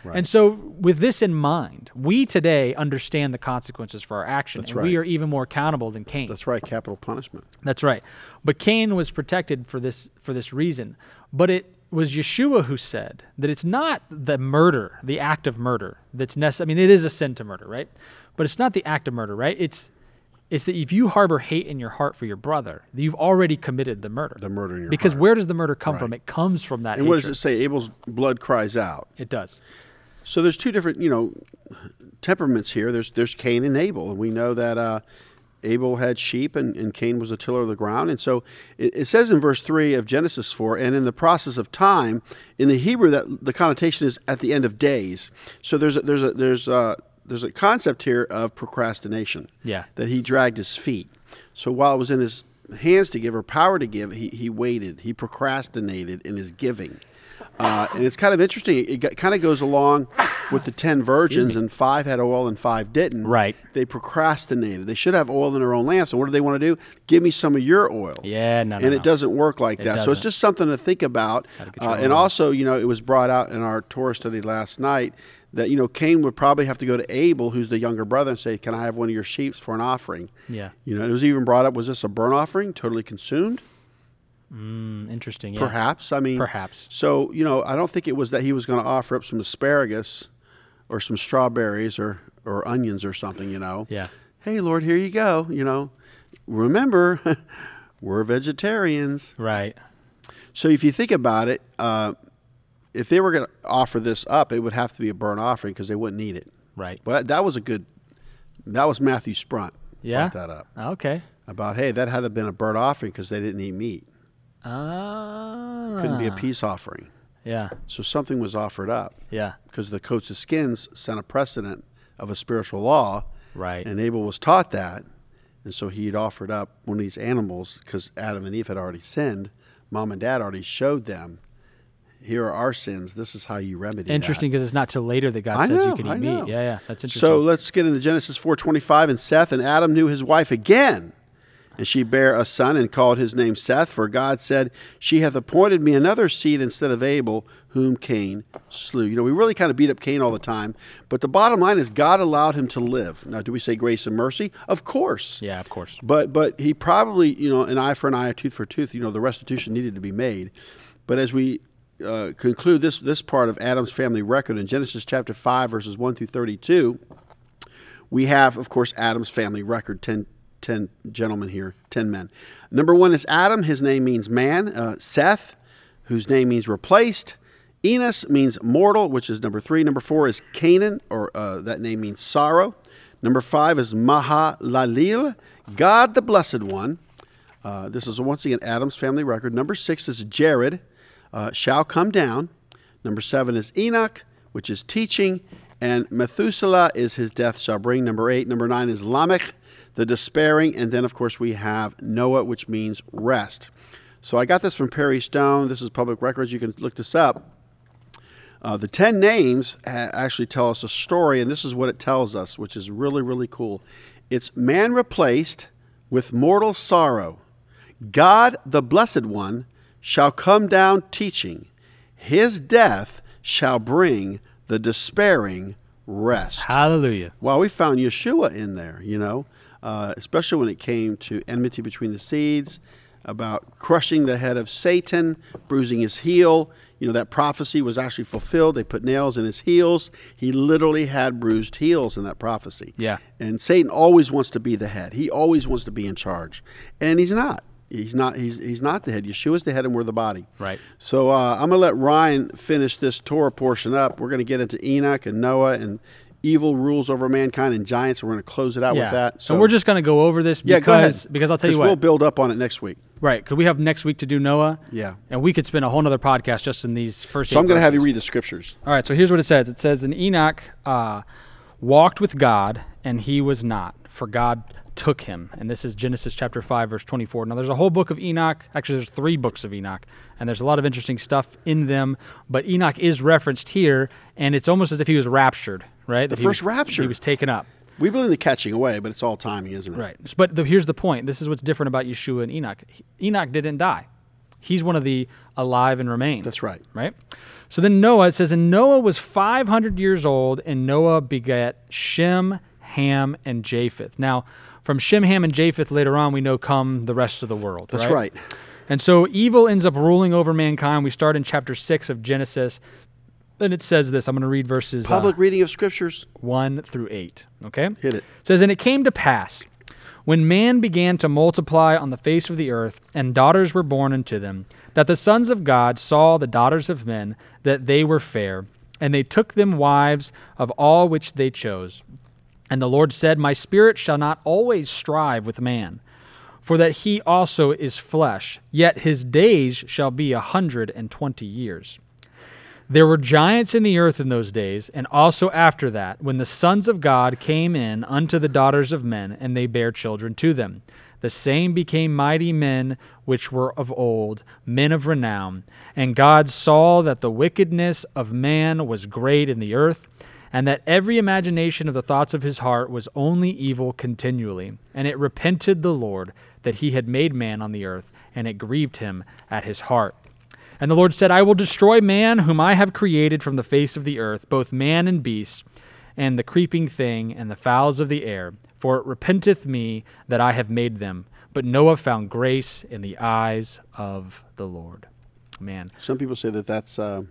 Right. And so, with this in mind, we today understand the consequences for our actions. That's and we are even more accountable than Cain. That's right. Capital punishment. That's right. But Cain was protected for this for this reason. But it was Yeshua who said that it's not the murder, the act of murder that's necessary. I mean, it is a sin to murder, right? But it's not the act of murder, right? It's it's that if you harbor hate in your heart for your brother, that you've already committed the murder. The murder in your because heart. where does the murder come from? It comes from that. And what does it say? Abel's blood cries out. It does. So there's two different, you know, temperaments here. There's there's Cain and Abel, and we know that uh, Abel had sheep and, and Cain was a tiller of the ground. And so it, it says in verse three of Genesis four, and in the process of time, in the Hebrew that the connotation is at the end of days. So there's a, there's a there's a there's a concept here of procrastination. Yeah. That he dragged his feet. So while it was in his hands to give or power to give, he, he waited. He procrastinated in his giving. Uh, and it's kind of interesting. It got, kind of goes along with the 10 virgins, and five had oil and five didn't. Right. They procrastinated. They should have oil in their own lamps. And what do they want to do? Give me some of your oil. Yeah, no, no, And no. it doesn't work like It that. So it's just something to think about. Uh, and also, you know, it was brought out in our Torah study last night that, you know, Cain would probably have to go to Abel, who's the younger brother, and say, Can I have one of your sheep for an offering? Yeah. You know, it was even brought up was this a burnt offering, totally consumed? Mm, interesting. Yeah. Perhaps. I mean, Perhaps. So, you know, I don't think it was that he was going to offer up some asparagus or some strawberries or, or onions or something, you know. Yeah. Hey, Lord, here you go. You know, remember, we're vegetarians. Right. So if you think about it, uh, if they were going to offer this up, it would have to be a burnt offering because they wouldn't eat it. Right. Well, that, that was a good, that was Matthew Sprunt. Yeah. Brought that up. Okay. About, hey, that had to have been a burnt offering because they didn't eat meat. Ah. Couldn't be a peace offering. Yeah. So something was offered up. Yeah. because the coats of skins sent a precedent of a spiritual law, Right. and Abel was taught that, and so he'd offered up one of these animals because Adam and Eve had already sinned. Mom and Dad already showed them, here are our sins. This is how you remedy. that." Interesting because it's not till later that God I says know, you can eat meat. Yeah, yeah. That's interesting. So let's get into Genesis four twenty five. And Seth and Adam knew his wife again, and she bare a son and called his name Seth. For God said, "She hath appointed me another seed instead of Abel, whom Cain slew." You know, we really kind of beat up Cain all the time, but the bottom line is God allowed him to live. Now, do we say grace and mercy? Of course. yeah, of course. But but he probably you know an eye for an eye, a tooth for a tooth. You know the restitution needed to be made. But as we uh, conclude this this part of Adam's family record in Genesis chapter five verses one through thirty two, we have of course Adam's family record. 10, 10 gentlemen here, ten men. Number one is Adam. His name means man. Uh, Seth, whose name means replaced. Enos means mortal, which is number three. Number four is Cainan, or uh, that name means sorrow. Number five is Mahalaleel, God the Blessed One. Uh, this is once again Adam's family record. Number six is Jared, uh, shall come down. Number seven is Enoch, which is teaching. And Methuselah is his death shall bring. Number eight. Number nine is Lamech, the despairing. And then, of course, we have Noah, which means rest. So I got this from Perry Stone. This is public records. You can look this up. Uh, the 10 names ha- actually tell us a story, and this is what it tells us, which is really, really cool. It's man replaced with mortal sorrow. God, the Blessed One, shall come down teaching. His death shall bring the despairing rest. Hallelujah. Well, we found Yeshua in there, you know, uh, especially when it came to enmity between the seeds, about crushing the head of Satan, bruising his heel. You know, that prophecy was actually fulfilled. They put nails in his heels. He literally had bruised heels in that prophecy. Yeah. And Satan always wants to be the head. He always wants to be in charge. And he's not. He's not he's he's not the head. Yeshua's the head and we're the body. Right. So uh, I'm gonna let Ryan finish this Torah portion up. We're gonna get into Enoch and Noah and evil rules over mankind and giants. We're gonna close it out Yeah. with that. So we're just going to go over this because yeah, go ahead. because I'll tell you what. we'll build up on it next week. right, because we have next week to do Noah. Yeah. And we could spend a whole nother podcast just in these first. So eight I'm gonna have you read the scriptures. All right, so here's what it says. It says, "And Enoch uh, walked with God, and he was not, for God took him." And this is Genesis chapter five, verse 24. Now, there's a whole book of Enoch. Actually, there's three books of Enoch, and there's a lot of interesting stuff in them. But Enoch is referenced here, and it's almost as if he was raptured, right? The he first was- rapture. He was taken up. We believe in the catching away, but it's all timing, isn't it? Right. But the, here's the point. This is what's different about Yeshua and Enoch. Enoch didn't die. He's one of the alive and remain. That's right. Right? So then Noah, it says, And Noah was 500 years old, and Noah begat Shem, Ham, and Japheth. Now, from Shem, Ham, and Japheth later on, we know come the rest of the world. That's right. And so evil ends up ruling over mankind. We start in chapter 6 of Genesis. And it says this. I'm going to read verses uh, Public reading of scriptures. 1 through 8. Okay? Hit it. It says, And it came to pass, when man began to multiply on the face of the earth, and daughters were born unto them, that the sons of God saw the daughters of men, that they were fair, and they took them wives of all which they chose. And the Lord said, My spirit shall not always strive with man, for that he also is flesh, yet his days shall be a hundred and twenty years. There were giants in the earth in those days, and also after that, when the sons of God came in unto the daughters of men, and they bare children to them. The same became mighty men which were of old, men of renown. And God saw that the wickedness of man was great in the earth, and that every imagination of the thoughts of his heart was only evil continually. And it repented the Lord that he had made man on the earth, and it grieved him at his heart. And the Lord said, I will destroy man whom I have created from the face of the earth, both man and beast, and the creeping thing, and the fowls of the air. For it repenteth me that I have made them. But Noah found grace in the eyes of the Lord. Man, Some people say that that's uh,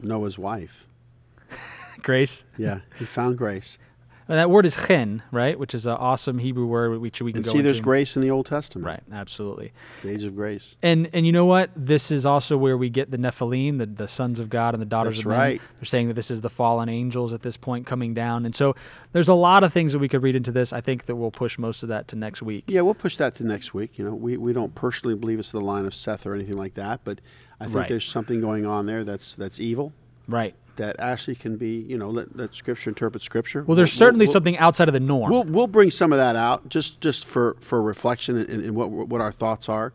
Noah's wife. grace. Yeah, he found grace. And that word is chen, right? Which is an awesome Hebrew word which we can And go see, there's grace in the Old Testament. Right, absolutely. The age of grace. And and you know what? This is also where we get the Nephilim, the, the sons of God and the daughters That's of men. right. They're saying that this is the fallen angels at this point coming down. And so there's a lot of things that we could read into this. I think that we'll push most of that to next week. Yeah, we'll push that to next week. You know, we, we don't personally believe it's the line of Seth or anything like that, but I think Right. there's something going on there that's that's evil Right. That actually can be, you know, let, let Scripture interpret Scripture. Well, there's We'll- certainly we'll- something outside of the norm. We'll we'll bring some of that out just just for for reflection and, and what what our thoughts are,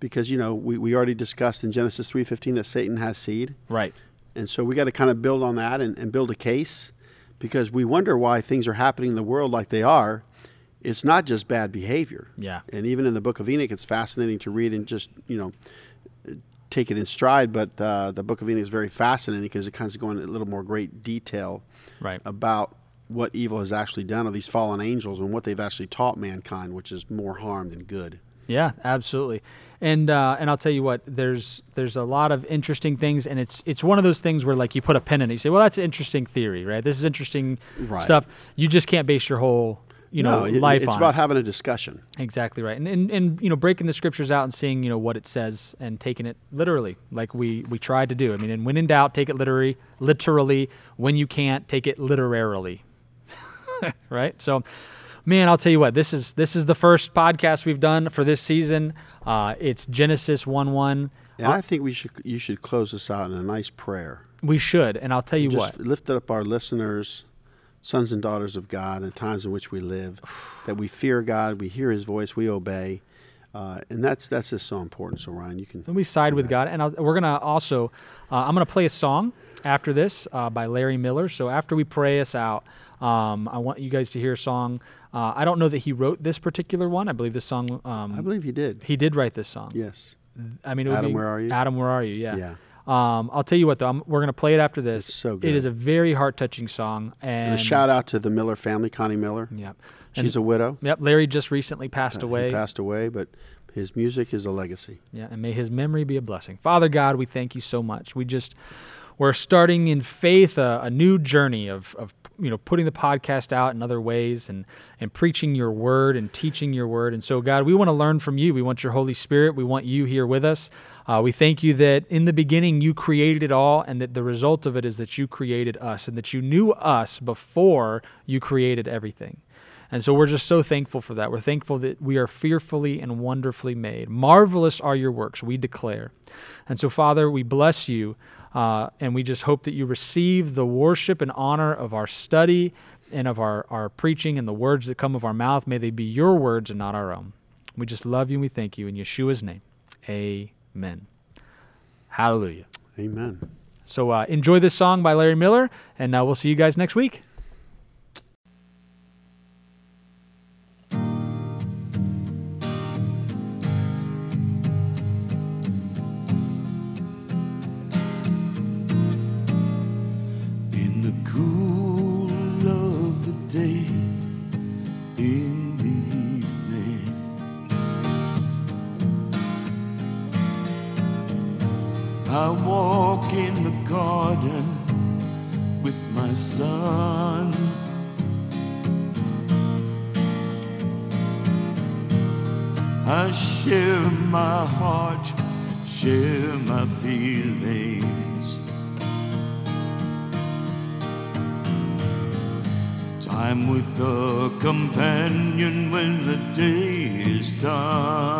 because you know we, we already discussed in Genesis three fifteen that Satan has seed, right. and so we got to kind of build on that and, and build a case, because we wonder why things are happening in the world like they are. It's not just bad behavior. Yeah. And even in the Book of Enoch, it's fascinating to read and just you know take it in stride. But uh, the Book of Enoch is very fascinating because it kind of goes into a little more great detail Right. about what evil has actually done of these fallen angels and what they've actually taught mankind, which is more harm than good. Yeah, absolutely. And uh, and I'll tell you what, there's there's a lot of interesting things, and it's it's one of those things where like you put a pin in it, you say, well, that's an interesting theory, right? This is interesting Right. stuff. You just can't base your whole you know no, life it's about it. having a discussion. Exactly right, and, and and you know breaking the scriptures out and seeing you know what it says and taking it literally, like we we tried to do. I mean, and when in doubt, take it literally. Literally, when you can't, take it literarily. right. So, man, I'll tell you what. This is this is the first podcast we've done for this season. Uh, it's Genesis one one. And I think we should you should close this out in a nice prayer. We should, and I'll tell you Just what. lift up our listeners, sons and daughters of God, in times in which we live, that we fear God, we hear His voice, we obey, uh, and that's that's just so important. So Ryan, you can. We side with God, and I'll, we're gonna also. Uh, I'm gonna play a song, after this uh, by Larry Miller. So after we pray us out, um, I want you guys to hear a song. Uh, I don't know that he wrote this particular one. I believe this song. Um, I believe he did. he did write this song. Yes. I mean, it would Adam, be- Where Are You? Adam, where are you? Yeah. Yeah. Um, I'll tell you what though, I'm, we're gonna play it after this. It's so good. is a very heart touching song, and, And a shout out to the Miller family, Connie Miller. Yeah. She's a widow. Yep. Larry just recently passed Uh, away. He passed away, but his music is a legacy. Yeah, and may his memory be a blessing. Father God, we thank you so much. We just we're starting in faith a, a new journey of, of you know putting the podcast out in other ways and and preaching your word and teaching your word. And so God, we want to learn from you. We want your Holy Spirit. We want you here with us. Uh, we thank you that in the beginning you created it all, and that the result of it is that you created us, and that you knew us before you created everything. And so we're just so thankful for that. We're thankful that we are fearfully and wonderfully made. Marvelous are your works, we declare. And so, Father, we bless you, uh, and we just hope that you receive the worship and honor of our study and of our, our preaching and the words that come of our mouth. May they be your words and not our own. We just love you and we thank you. In Yeshua's name, amen. Hallelujah. Amen. So uh, enjoy this song by Larry Miller, and uh, we'll see you guys next week. My feelings. Time with a companion when the day is done.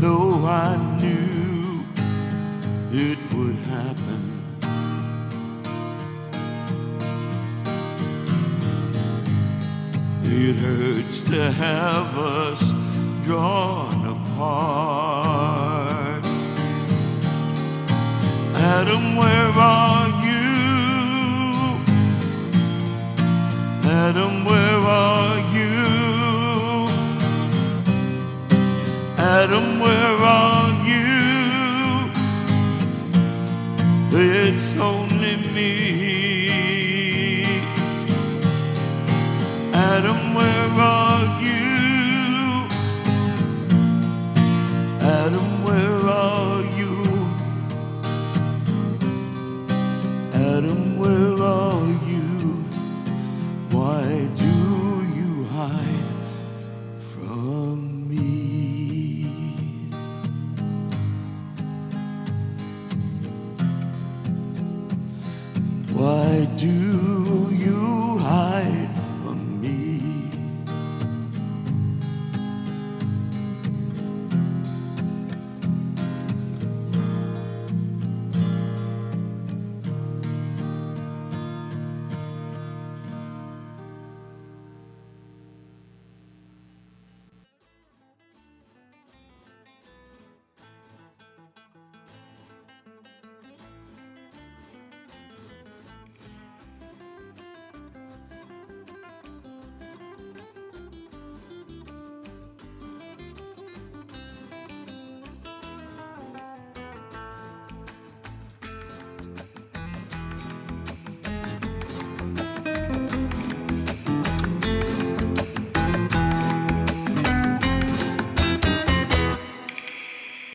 Though I knew it would happen. It hurts to have us drawn apart. Adam, where are you? Adam, where are you? Adam, where are you? It's only me. Adam,